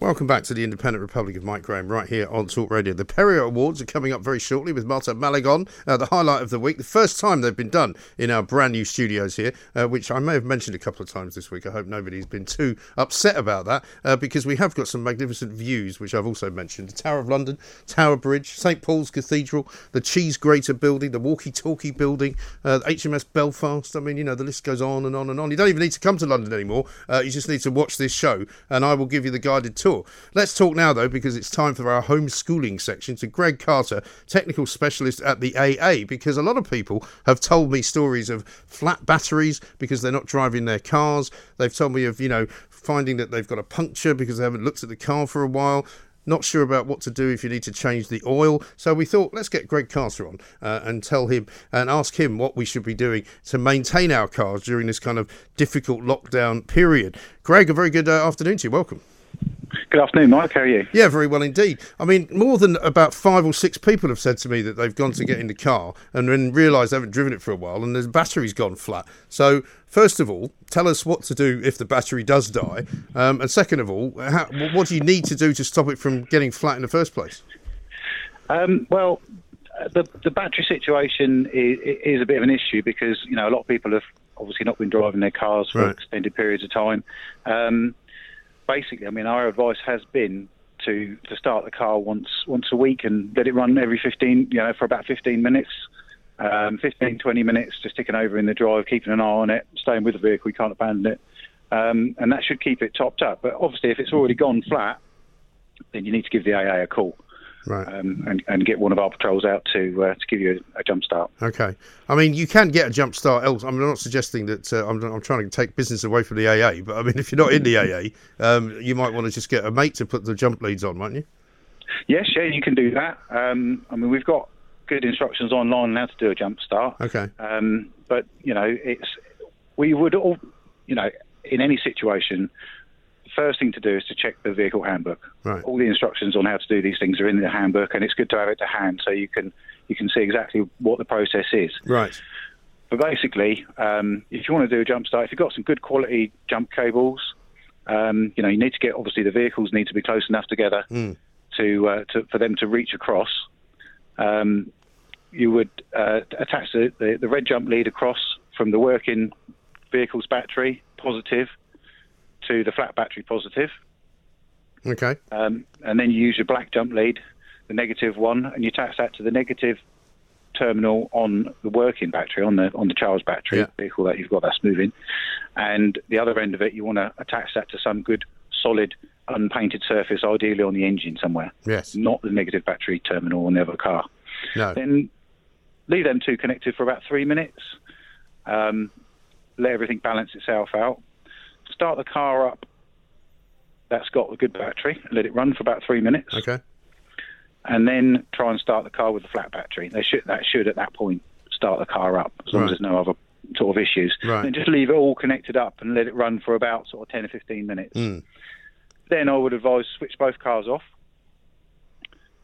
Welcome back to the Independent Republic of Mike Graham, right here on Talk Radio. The Perrier Awards are coming up very shortly with Marta Malagon, uh, the highlight of the week. The first time they've been done in our brand new studios here, uh, which I may have mentioned a couple of times this week. I hope nobody's been too upset about that uh, because we have got some magnificent views, which I've also mentioned the Tower of London, Tower Bridge, St Paul's Cathedral, the Cheese Grater building, the Walkie Talkie building, uh, HMS Belfast. I mean, you know, the list goes on and on and on. You don't even need to come to London anymore. Uh, you just need to watch this show, and I will give you the guided tour tour. Let's talk now, though, because it's time for our homeschooling section to Greg Carter, technical specialist at the AA, because a lot of people have told me stories of flat batteries because they're not driving their cars. They've told me of, you know, finding that they've got a puncture because they haven't looked at the car for a while not sure about what to do if you need to change the oil. So we thought, let's get Greg Carter on uh, and tell him and ask him what we should be doing to maintain our cars during this kind of difficult lockdown period. Greg, a very good uh, afternoon to you. Welcome. Good afternoon, Mike. How are you? Yeah, very well indeed. I mean, more than about five or six people have said to me that they've gone to get in the car and then realised they haven't driven it for a while and the battery's gone flat. So, first of all, tell us what to do if the battery does die. Um, and second of all, how, what do you need to do to stop it from getting flat in the first place? Um, well, the, the battery situation is, is, a bit of an issue because, you know, a lot of people have obviously not been driving their cars for right. extended periods of time. Um, basically, I mean, our advice has been to to start the car once once a week and let it run every 15, you know, for about 15 minutes. Um, 15, 20 minutes, just ticking over in the drive, keeping an eye on it, staying with the vehicle, you can't abandon it. Um, and that should keep it topped up. But obviously, if it's already gone flat, then you need to give the AA a call right. Um, and, and get one of our patrols out to uh, to give you a, a, jump start. Okay. I mean, you can get a jump start else. I'm not suggesting that uh, I'm, I'm trying to take business away from the AA, but I mean, if you're not in the AA, um, you might want to just get a mate to put the jump leads on, might you? Yes, yeah, you can do that. Um, I mean, we've got good instructions online on how to do a jump start. Okay. Um, but you know, it's we would all, you know, in any situation, first thing to do is to check the vehicle handbook. Right. All the instructions on how to do these things are in the handbook, and it's good to have it to hand so you can you can see exactly what the process is. Right. But basically, um, if you want to do a jump start, if you've got some good quality jump cables, um, you know you need to get obviously the vehicles need to be close enough together mm. to, uh, to, for them to reach across. Um, you would uh, attach the, the, the red jump lead across from the working vehicle's battery positive to the flat battery positive. Okay. Um, and then you use your black jump lead, the negative one, and you attach that to the negative terminal on the working battery, on the on the Charles battery yeah. vehicle that you've got that's moving. And the other end of it, you want to attach that to some good, solid, unpainted surface, ideally on the engine somewhere. Yes. Not the negative battery terminal on the other car. No. Then leave them two connected for about three minutes. Um, let everything balance itself out start the car up that's got a good battery, let it run for about three minutes. Okay. And then try and start the car with a flat battery. They should that should at that point start the car up as long right. as there's no other sort of issues. Right. Then just leave it all connected up and let it run for about sort of ten or fifteen minutes. Mm. Then I would advise switch both cars off.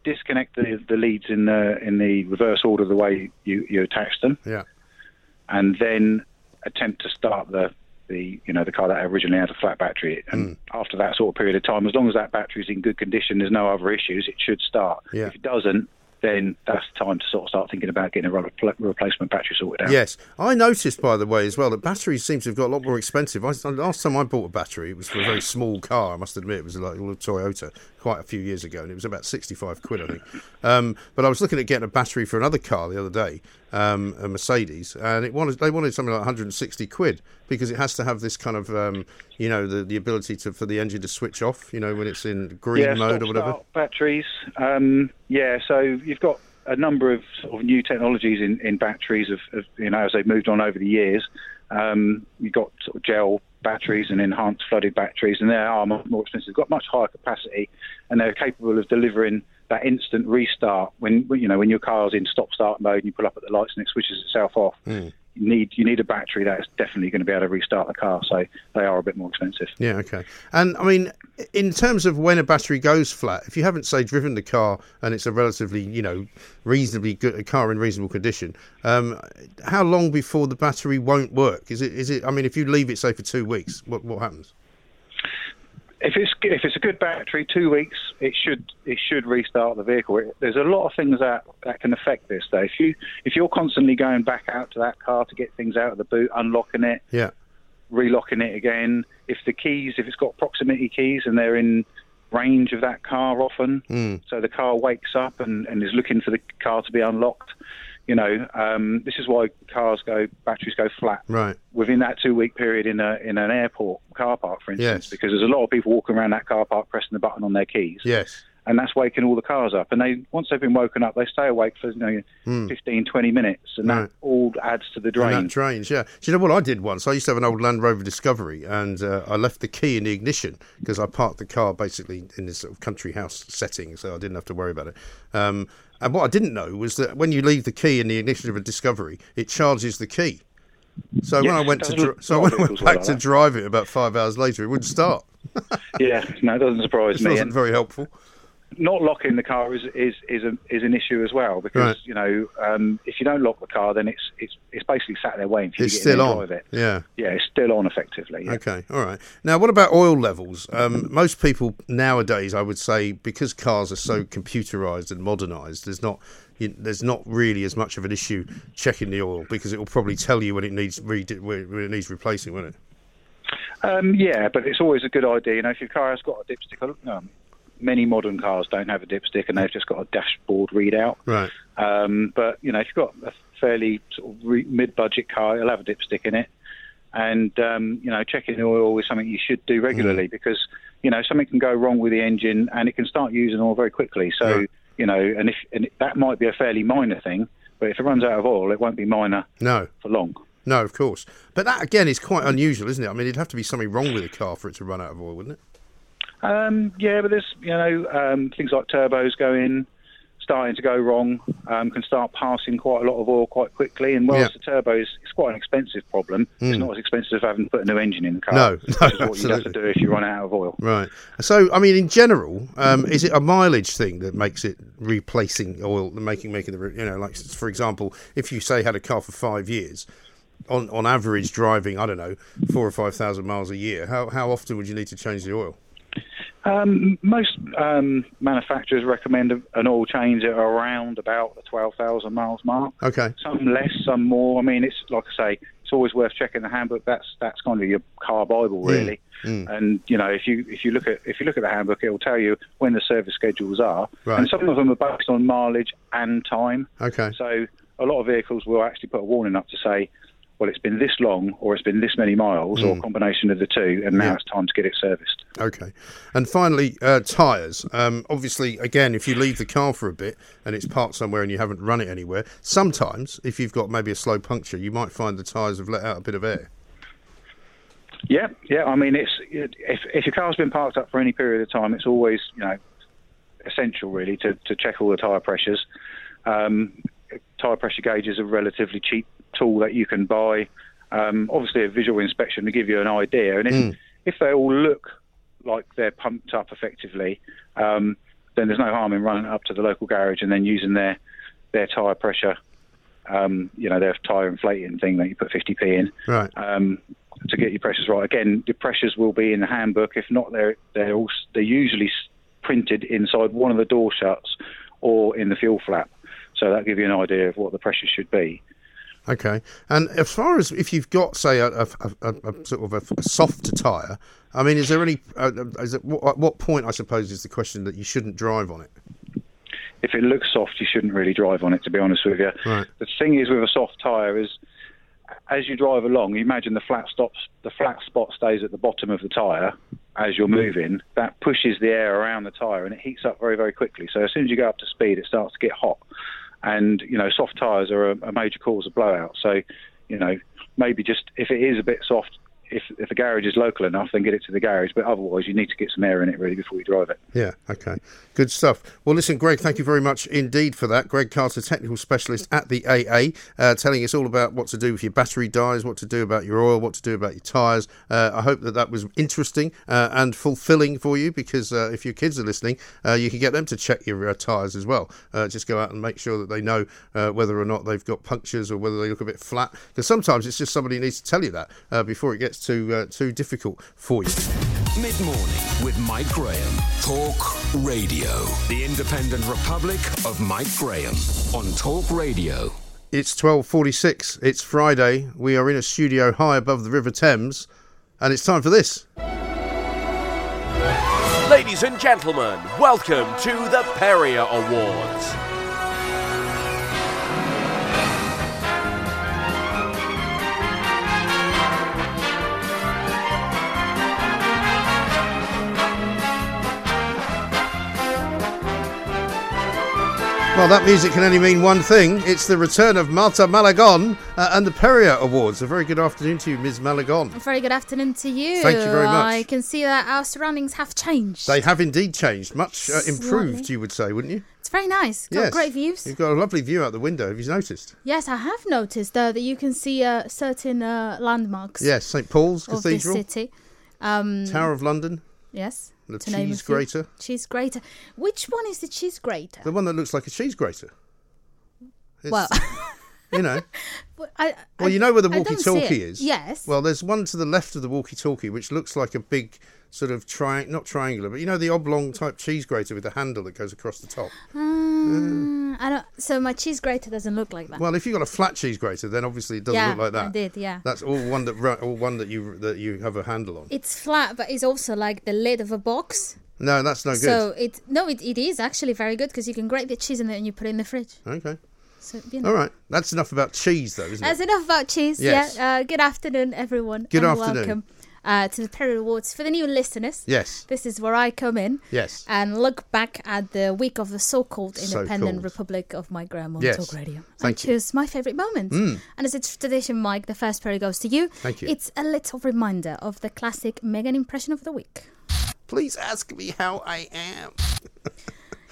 Disconnect the, the leads in the in the reverse order the way you, you attach them. Yeah. And then attempt to start the the you know the car that originally had a flat battery. And mm. after that sort of period of time, as long as that battery is in good condition, there's no other issues, it should start. Yeah. If it doesn't, then that's the time to sort of start thinking about getting a repl- replacement battery sorted out. Yes, I noticed by the way as well that batteries seem to have got a lot more expensive. I, last time I bought a battery, it was for a very small car. I must admit, it was like a little Toyota quite a few years ago, and it was about sixty-five quid, I think. Um, but I was looking at getting a battery for another car the other day, um, a Mercedes, and it wanted they wanted something like one hundred and sixty quid because it has to have this kind of um, you know the the ability to for the engine to switch off, you know, when it's in green yeah, mode or whatever. Batteries, um, yeah. So you've got a number of sort of new technologies in, in batteries of, you know as they've moved on over the years. Um, you've got sort of gel batteries and enhanced flooded batteries, and they are more expensive. They've got much higher capacity, and they're capable of delivering that instant restart when you know when your car's in stop start mode and you pull up at the lights and it switches itself off. Mm. You need you need a battery that's definitely going to be able to restart the car, so they are a bit more expensive. Yeah, okay. And I mean, in terms of when a battery goes flat, if you haven't say driven the car and it's a relatively you know reasonably good a car in reasonable condition, um, how long before the battery won't work? Is it is it? I mean, if you leave it say for two weeks, what what happens? If it's if it's a good battery, two weeks it should it should restart the vehicle. It, there's a lot of things that, that can affect this though. If you if you're constantly going back out to that car to get things out of the boot, unlocking it, yeah, relocking it again. If the keys, if it's got proximity keys and they're in range of that car often, mm. so the car wakes up and, and is looking for the car to be unlocked. You know, um, this is why cars go, batteries go flat right within that two week period in a in an airport car park, for instance, Yes. because there's a lot of people walking around that car park pressing the button on their keys, Yes. and that's waking all the cars up. And they once they've been woken up, they stay awake for you know, Hmm. 15, 20 minutes, and Right. that all adds to the And drain. that drains, yeah. Do you know what I did once? I used to have an old Land Rover Discovery, and uh, I left the key in the ignition because I parked the car basically in this sort of country house setting, so I didn't have to worry about it. Um, and what I didn't know was that when you leave the key in the ignition of a Discovery, it charges the key. So when I went to so when I went back like to drive it about five hours later, it wouldn't start. yeah, no, it doesn't surprise This me. It wasn't And very helpful. Not locking the car is is is, a, is an issue as well because Right. you know um, if you don't lock the car, then it's it's it's basically sat there waiting for you It's to get still on. drive it. Yeah. Yeah, it's still on effectively. Yeah. Okay, all right. Now, what about oil levels? Um, most people nowadays, I would say, because cars are so computerized and modernized, there's not you, there's not really as much of an issue checking the oil because it will probably tell you when it needs re- when it needs replacing, won't it? Um, yeah, but it's always a good idea. You know, if your car has got a dipstick, um, many modern cars don't have a dipstick and they've just got a dashboard readout. Right. Um, but you know, if you've got a fairly sort of re- mid-budget car, it'll have a dipstick in it. And um, you know, checking the oil is something you should do regularly because you know something can go wrong with the engine and it can start using oil very quickly. So Right. you know, and if and that might be a fairly minor thing, but if it runs out of oil, it won't be minor No. for long. No, of course. But that again is quite unusual, isn't it? I mean, it'd have to be something wrong with the car for it to run out of oil, wouldn't it? Um, yeah, but there's you know um, things like turbos going, starting to go wrong, um, can start passing quite a lot of oil quite quickly. And whilst Yeah. the turbos, it's quite an expensive problem. It's Mm. not as expensive as having to put a new engine in the car. No, no, which is what you'd have absolutely. to do if you run out of oil. Right. So, I mean, in general, um, is it a mileage thing that makes it replacing oil, making making the you know, like for example, if you say had a car for five years, on on average driving, I don't know, four or five thousand miles a year, how how often would you need to change the oil? Um, most um, manufacturers recommend an oil change at around about the 12,000 miles mark. Okay. Some less, some more. I mean, it's like I say, it's always worth checking the handbook. That's that's kind of your car bible, really. Mm. And you know, if you if you look at if you look at the handbook, it will tell you when the service schedules are. Right. And some of them are based on mileage and time. Okay. So a lot of vehicles will actually put a warning up to say, well, it's been this long, or it's been this many miles, or a Mm. combination of the two, and now Yeah. it's time to get it serviced. Okay. And finally, uh, tyres. Um, obviously, again, if you leave the car for a bit and it's parked somewhere and you haven't run it anywhere, sometimes, if you've got maybe a slow puncture, you might find the tyres have let out a bit of air. Yeah, yeah. I mean, it's if if your car's been parked up for any period of time, it's always you know essential really to, to check all the tyre pressures. Um, tyre pressure gauges are relatively cheap tool that you can buy. Um, obviously, a visual inspection to give you an idea, and if Mm. if they all look like they're pumped up effectively, um, then there's no harm in running up to the local garage and then using their their tyre pressure. Um, you know, their tyre inflating thing that you put 50p in Right. um, to get your pressures right. Again, the pressures will be in the handbook. If not, they're they're all, they're usually printed inside one of the door shuts or in the fuel flap. So that give you an idea of what the pressure should be. Okay. And as far as if you've got, say, a, a, a, a sort of a, softer tyre, I mean, is there any? Uh, is it, what, at what point, I suppose, is the question that you shouldn't drive on it? If it looks soft, you shouldn't really drive on it. To be honest with you, Right. the thing is with a soft tyre is, as you drive along, you imagine the flat stops, the flat spot stays at the bottom of the tyre as you're moving. That pushes the air around the tyre and it heats up very, very quickly. So as soon as you go up to speed, it starts to get hot. And you know, soft tyres are a, a major cause of blowout. So, you know, maybe just if it is a bit soft, if if the garage is local enough, then get it to the garage. But otherwise, you need to get some air in it really before you drive it. Yeah, okay. Good stuff. Well, listen, Greg, thank you very much indeed for that. Greg Carter, technical specialist at the AA, uh, telling us all about what to do with your battery dies, what to do about your oil, what to do about your tyres. Uh, I hope that that was interesting uh, and fulfilling for you because uh, if your kids are listening, uh, you can get them to check your uh, tyres as well. Just go out and make sure that they know whether or not they've got punctures or whether they look a bit flat. Because sometimes it's just somebody needs to tell you that before it gets too, uh, too difficult for you. Mid morning with Mike Graham. Talk Radio. The Independent Republic of Mike Graham on Talk Radio. It's 12:46. It's Friday. We are in a studio high above the River Thames, and it's time for this. Ladies and gentlemen, welcome to the Perrier Awards. Well, that music can only mean one thing. It's the return of Marta Malagon uh, and the Perrier Awards. A very good afternoon to you, Ms. Malagon. A very good afternoon to you. Thank you very much. I can see that our surroundings have changed. They have indeed changed, much uh, improved, you would say, wouldn't you? It's very nice. Got Yes. great views. You've got a lovely view out the window. Have you noticed? Yes, I have noticed uh, that you can see uh, certain uh, landmarks Yes, St Paul's Cathedral, city. Um, Tower of London, yes. The to cheese grater, Cheese grater. Which one is the cheese grater? the one that looks like a cheese grater. It's- well, you know. I, Well, you know where the I don't see walkie-talkie is. Yes. Well, there's one to the left of the walkie-talkie which looks like a big sort of tri not triangular, but you know the oblong type cheese grater with the handle that goes across the top. Um, I don't. So my cheese grater doesn't look like that. Well, if you've got a flat cheese grater, then obviously it doesn't yeah, look like that. I did. Yeah. That's all one that all one that you that you have a handle on. It's flat, but it's also like the lid of a box. No, that's no good. So it no, it, it is actually very good because you can grate the cheese in it and you put it in the fridge. okay. So you know. All right. That's enough about cheese, though, isn't That's it? enough about cheese. Yes. Yeah. Uh, good afternoon, everyone. Good and afternoon. Welcome uh, to the Perrier Awards for the new listeners. Yes. This is where I come in Yes. and look back at the week of the so-called Independent So-called. Republic of my grandma Yes. Talk Radio. Thank and you. choose my favourite moments. Mm. And as it's tradition, Mike, the first Perrier goes to you. Thank you. It's a little reminder of the classic Meghan impression of the week. Please ask me how I am.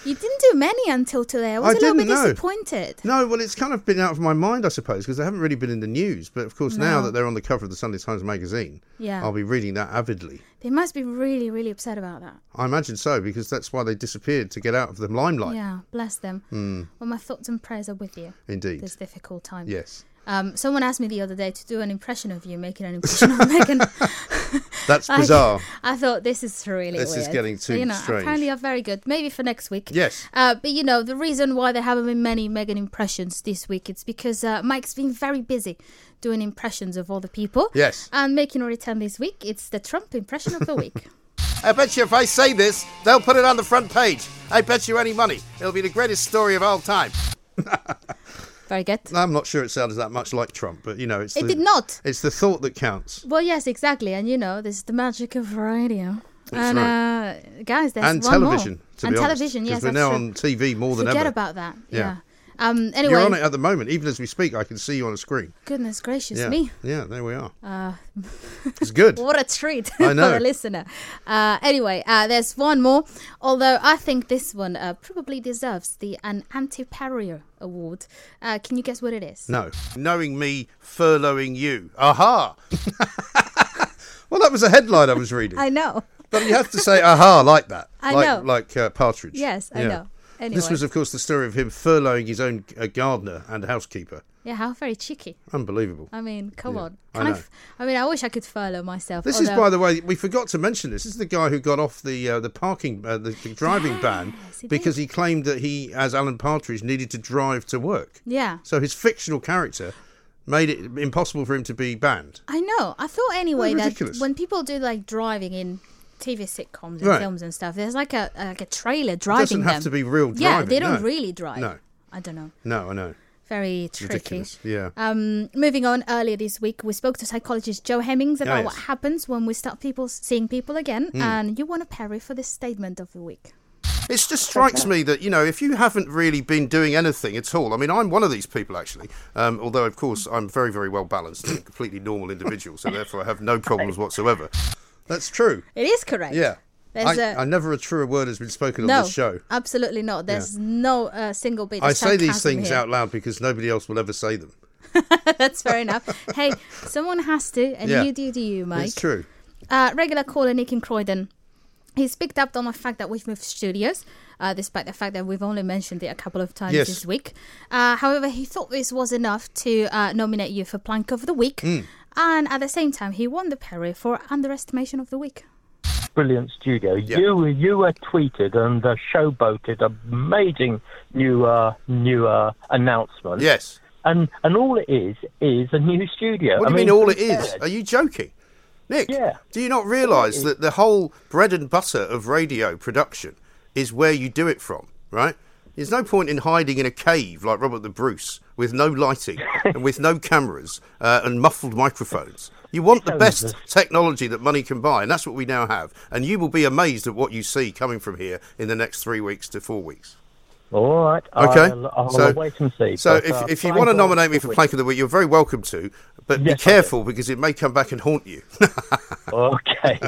You didn't do many until today. I was I a little bit know. disappointed. No, well, it's kind of been out of my mind, I suppose, because they haven't really been in the news. But of course, now that they're on the cover of the Sunday Times magazine, Yeah. I'll be reading that avidly. They must be really, really upset about that. I imagine so, because that's why they disappeared to get out of the limelight. Yeah, bless them. Hmm. Well, my thoughts and prayers are with you. Indeed. This difficult time. Yes. Um, someone asked me the other day to do an impression of you, making an impression of Meghan. That's Like, bizarre. I thought this is really This is getting too you know, strange. Apparently, are very good. Maybe for next week. Yes. Uh, but you know, the reason why there haven't been many Meghan impressions this week, it's because uh, Mike's been very busy doing impressions of other people. Yes. And making a return this week, it's the Trump impression of the week. I bet you if I say this, they'll put it on the front page. I bet you any money. It'll be the greatest story of all time. Very good. I'm not sure it sounded that much like Trump, but you know, it's It the, did not. It's the thought that counts. Well, yes, exactly. And you know, this is the magic of radio. That's and uh, guys, there's and one television, more. to and be honest, television, yes, because we're that's now true. on TV more than Forget ever. Forget about that. Yeah. Yeah. Um. Anyway, You're on it at the moment, even as we speak. I can see you on a screen. goodness gracious Yeah, me. yeah, there we are. Uh, It's good. what a treat I know. for a listener. Uh, anyway, uh, there's one more. Although I think this one uh, probably deserves the an anti-Perrier award. Uh, can you guess what it is? No, knowing me, furloughing you. Aha! well, that was a headline I was reading. I know. But you have to say aha like that. I like, know. Like uh, Partridge. Yes, I Yeah. know. This was, of course, the story of him furloughing his own uh, gardener and housekeeper. Yeah, how very cheeky. Unbelievable. I mean, come Yeah, on. I Can I, know. f- I mean, I wish I could furlough myself. This is, by the way, we forgot to mention this. This is the guy who got off the uh, the parking, uh, the, the driving ban he because he claimed that he, as Alan Partridge, needed to drive to work. Yeah. So his fictional character made it impossible for him to be banned. I know. I thought anyway that when people do like driving in TV sitcoms and Right. films and stuff, there's like a like a trailer It driving doesn't have them. to be real Yeah, they don't no. really drive. No, I don't know. no, I know. Very tricky. Ridiculous. Yeah. Um, moving on, earlier this week, we spoke to psychologist Jo Hemmings about yes. what happens when we start people seeing people again, Mm. and you want to parry for this statement of the week. It just strikes me that you know if you haven't really been doing anything at all. I mean, I'm one of these people actually. Um, although of course I'm very very well balanced and a completely normal individual, so therefore I have no problems whatsoever. That's true. It is correct. Yeah. There's I, a- I never a truer word has been spoken no, on this show. absolutely not. There's no uh, single bit. I say these things here. out loud because nobody else will ever say them. That's fair enough. Hey, someone has to, and Yeah. you do do you, Mike. It's true. Uh, regular caller Nick in Croydon. He's picked up on the fact that we've moved studios, uh, despite the fact that we've only mentioned it a couple of times Yes. this week. Uh, however, he thought this was enough to uh, nominate you for Plank of the Week. Hmm. And at the same time, he won the Perrier for Underestimation of the Week. brilliant studio. You you were tweeted and uh, showboated an amazing new uh, new uh, announcement. Yes. And and all it is is a new studio. What do I you mean, mean, all it is? cares? Are you joking? Nick, Yeah. do you not realise that the whole bread and butter of radio production is where you do it from, right? There's no point in hiding in a cave like Robert the Bruce with no lighting and with no cameras uh, and muffled microphones. You want the best technology that money can buy, and that's what we now have. And you will be amazed at what you see coming from here in the next three weeks to four weeks. All right. Okay. I'll, I'll so, wait and see. So But, if, uh, if you want to nominate me for Plank of the Week, you're very welcome to. But Yes, be careful because it may come back and haunt you. okay.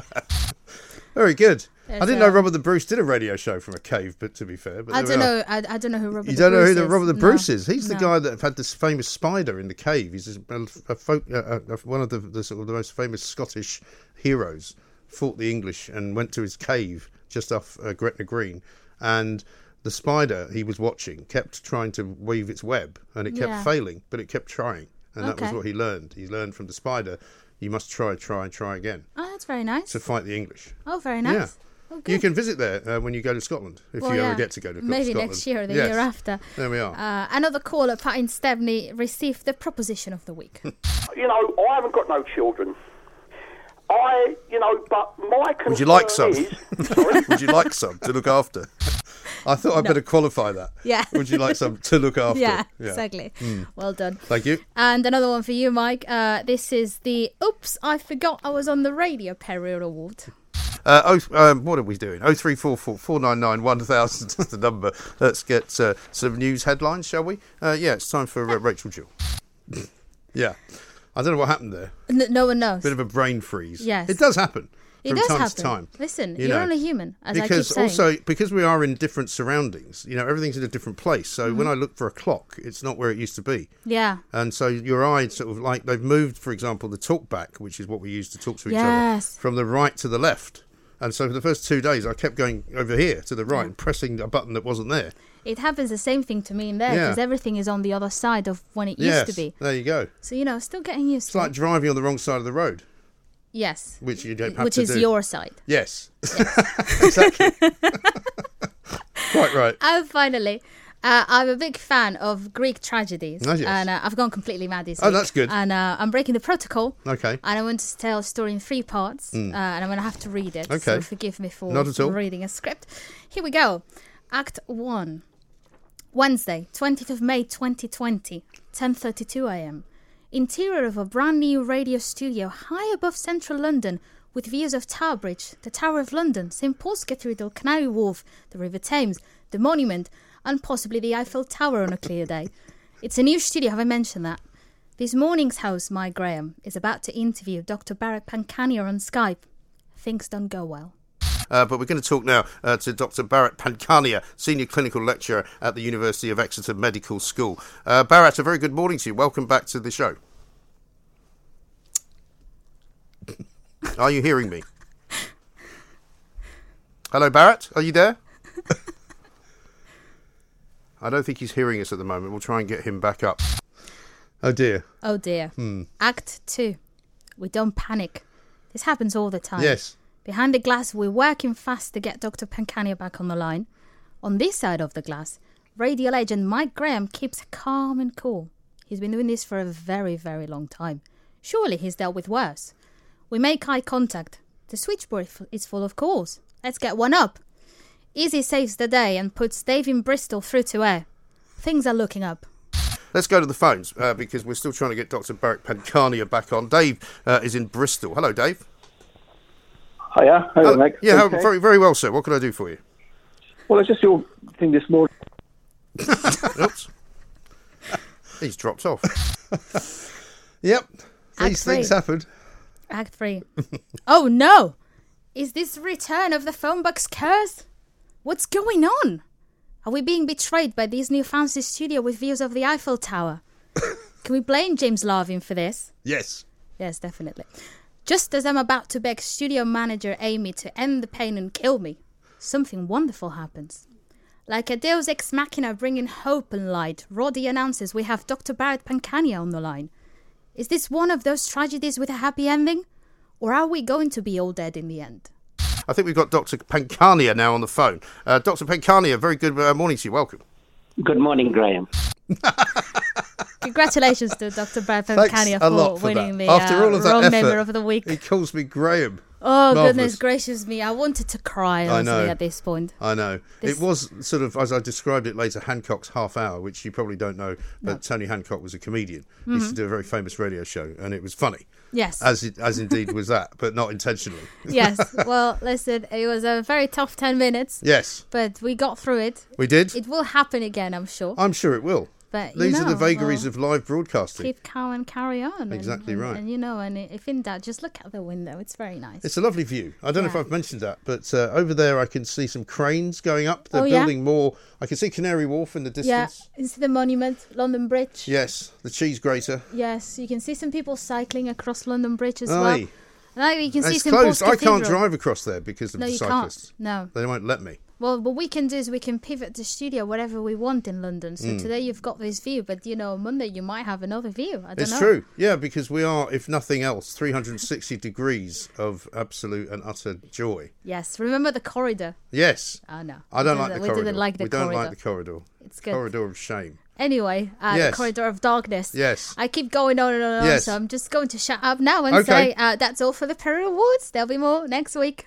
Very good. There's I didn't know Robert the Bruce did a radio show from a cave, but to be fair, but I don't know. I, I don't know who Robert. You the don't know who Bruce the is. Robert the No. Bruce is? He's the No. guy that had this famous spider in the cave. He's a, a folk, uh, uh, one of the, the sort of the most famous Scottish heroes. Fought the English and went to his cave just off uh, Gretna Green, and the spider he was watching kept trying to weave its web, and it kept Yeah. failing, but it kept trying, and that was what he learned. He learned from the spider, you must try, try, and try again Oh, that's very nice. to fight the English. Oh, very nice. Yeah. Oh, You can visit there uh, when you go to Scotland, if Well, you yeah. ever get to go to Maybe Scotland. next year or the Yes. year after. There we are. Uh, another caller, Pat in Stepney, received the proposition of the week. you know, I haven't got no children. I, you know, but my concern Would you like some? is, Would you like some to look after? I thought I'd No. better qualify that. Yeah. Would you like some to look after? yeah, exactly. Mm. Well done. Thank you. And another one for you, Mike. Uh, this is the Oops, I Forgot I Was on the Radio Perrier Award. Uh, oh, um, what are we doing? Oh three four four four nine nine one thousand is the number. Let's get uh, some news headlines, shall we? Uh, yeah, it's time for uh, Rachel Jewell. yeah, I don't know what happened there. N- no one knows. Bit of a brain freeze. Yes. it does happen. It does time happen. to time. Listen, You you're know, only human, as because I keep saying. also because we are in different surroundings, you know, everything's in a different place. So when Mhm. I look for a clock, it's not where it used to be. Yeah. And so your eye sort of like they've moved, for example, the talk back, which is what we use to talk to each Yes. other, from the right to the left. And so for the first two days, I kept going over here to the right Yeah. and pressing a button that wasn't there. It happens the same thing to me in there Yeah. because everything is on the other side of when it yes, used to be. there you go. So, you know, still getting used It's to like it. driving on the wrong side of the road, Yes. which you don't have to do. Which to is do. your side. Yes, exactly. Quite right. And finally, uh, I'm a big fan of Greek tragedies. Oh, yes. And uh, I've gone completely mad this Oh, week. that's good. And uh, I'm breaking the protocol. Okay. And I want to tell a story in three parts. Mm. Uh, and I'm going to have to read it. Okay. So forgive me for Not at all. reading a script. Here we go. Act 1. Wednesday, 20th of May 2020, 10:32 a.m. Interior of a brand new radio studio high above central London with views of Tower Bridge, the Tower of London, St Paul's Cathedral, Canary Wharf, the River Thames, the Monument, and possibly the Eiffel Tower on a clear day. It's a new studio, have I mentioned that? This morning's host, Mike Graham, is about to interview Dr. Bharat Pankhania on Skype. Things don't go well. Uh, but we're going to talk now uh, to Dr. Bharat Pankhania, Senior Clinical Lecturer at the University of Exeter Medical School. Uh, Bharat, a very good morning to you. Welcome back to the show. Are you hearing me? Hello, Bharat. Are you there? I don't think he's hearing us at the moment. We'll try and get him back up. Oh dear. Oh dear. Hmm. Act 2. We don't panic. This happens all the time. Yes. Behind the glass, we're working fast to get Dr. Pankhania back on the line. On this side of the glass, radio legend Mike Graham keeps calm and cool. He's been doing this for a very, very long time. Surely he's dealt with worse. We make eye contact. The switchboard is full of calls. Let's get one up. Easy saves the day and puts Dave in Bristol through to air. Things are looking up. Let's go to the phones uh, because we're still trying to get Dr. Bharat Pankhania back on. Dave uh, is in Bristol. Hello, Dave. Hiya. Hello, Hello. Meg. Yeah, Okay. very, very well, sir. What can I do for you? Well, it's just your thing this morning. Oops. He's dropped off. yep. Act These things three. happen. Act 3. oh no! Is this return of the phone box curse? What's going on? Are we being betrayed by this new fancy studio with views of the Eiffel Tower? Can we blame James Larvin for this? Yes. Yes, definitely. Just as I'm about to beg studio manager Amy to end the pain and kill me, something wonderful happens. Like a Deus Ex Machina bringing hope and light, Roddy announces we have Dr. Bharat Pankhania on the line. Is this one of those tragedies with a happy ending? Or are we going to be all dead in the end? I think we've got Dr. Pankhania now on the phone. Uh, Dr. Pankhania, very good uh, morning to you. Welcome. Good morning, Graham. Congratulations to Dr. Bharat Thanks Pankhania for for winning that. the After uh, all of that wrong effort, member of the week. he calls me Graham. Oh, Marvellous. goodness gracious me. I wanted to cry, I honestly, at this point. I know. This- It was sort of, as I described it later, Hancock's Half Hour, which you probably don't know, but No. Tony Hancock was a comedian. He used to Mhm. do a very famous radio show, and it was funny. Yes. As, it, as indeed was that, but not intentionally. yes. Well, listen, it was a very tough 10 minutes. Yes. But we got through it. We did? It will happen again, I'm sure. I'm sure it will. But These are the vagaries well, of live broadcasting. Keep calm and carry on. Exactly and- right. And you know, and if in doubt, just look out the window. It's very nice. It's a lovely view. I don't know if I've mentioned that, but uh, over there I can see some cranes going up. They're Oh, yeah? building more. I can see Canary Wharf in the distance. yeah, it's the monument, London Bridge. Yes, the cheese grater. Yes, you can see some people cycling across London Bridge as Aye. well. And you can see it's some closed. I can't drive across there because of No, the you cyclists. can't. No. They won't let me. Well, what we can do is we can pivot the studio whatever we want in London. So Mm. today you've got this view, but you know, Monday you might have another view. I don't It's know. true. Yeah, because we are, if nothing else, 360 degrees of absolute and utter joy. Yes, remember the corridor. Yes. Oh, no. I don't like the didn't- we corridor. didn't like the we don't corridor. like the corridor. It's good. Corridor of shame. Anyway, uh, Yes. the corridor of darkness. Yes. I keep going on and on and on, so I'm just going to shut up now and Okay. say uh, that's all for the Perrier Awards. There'll be more next week.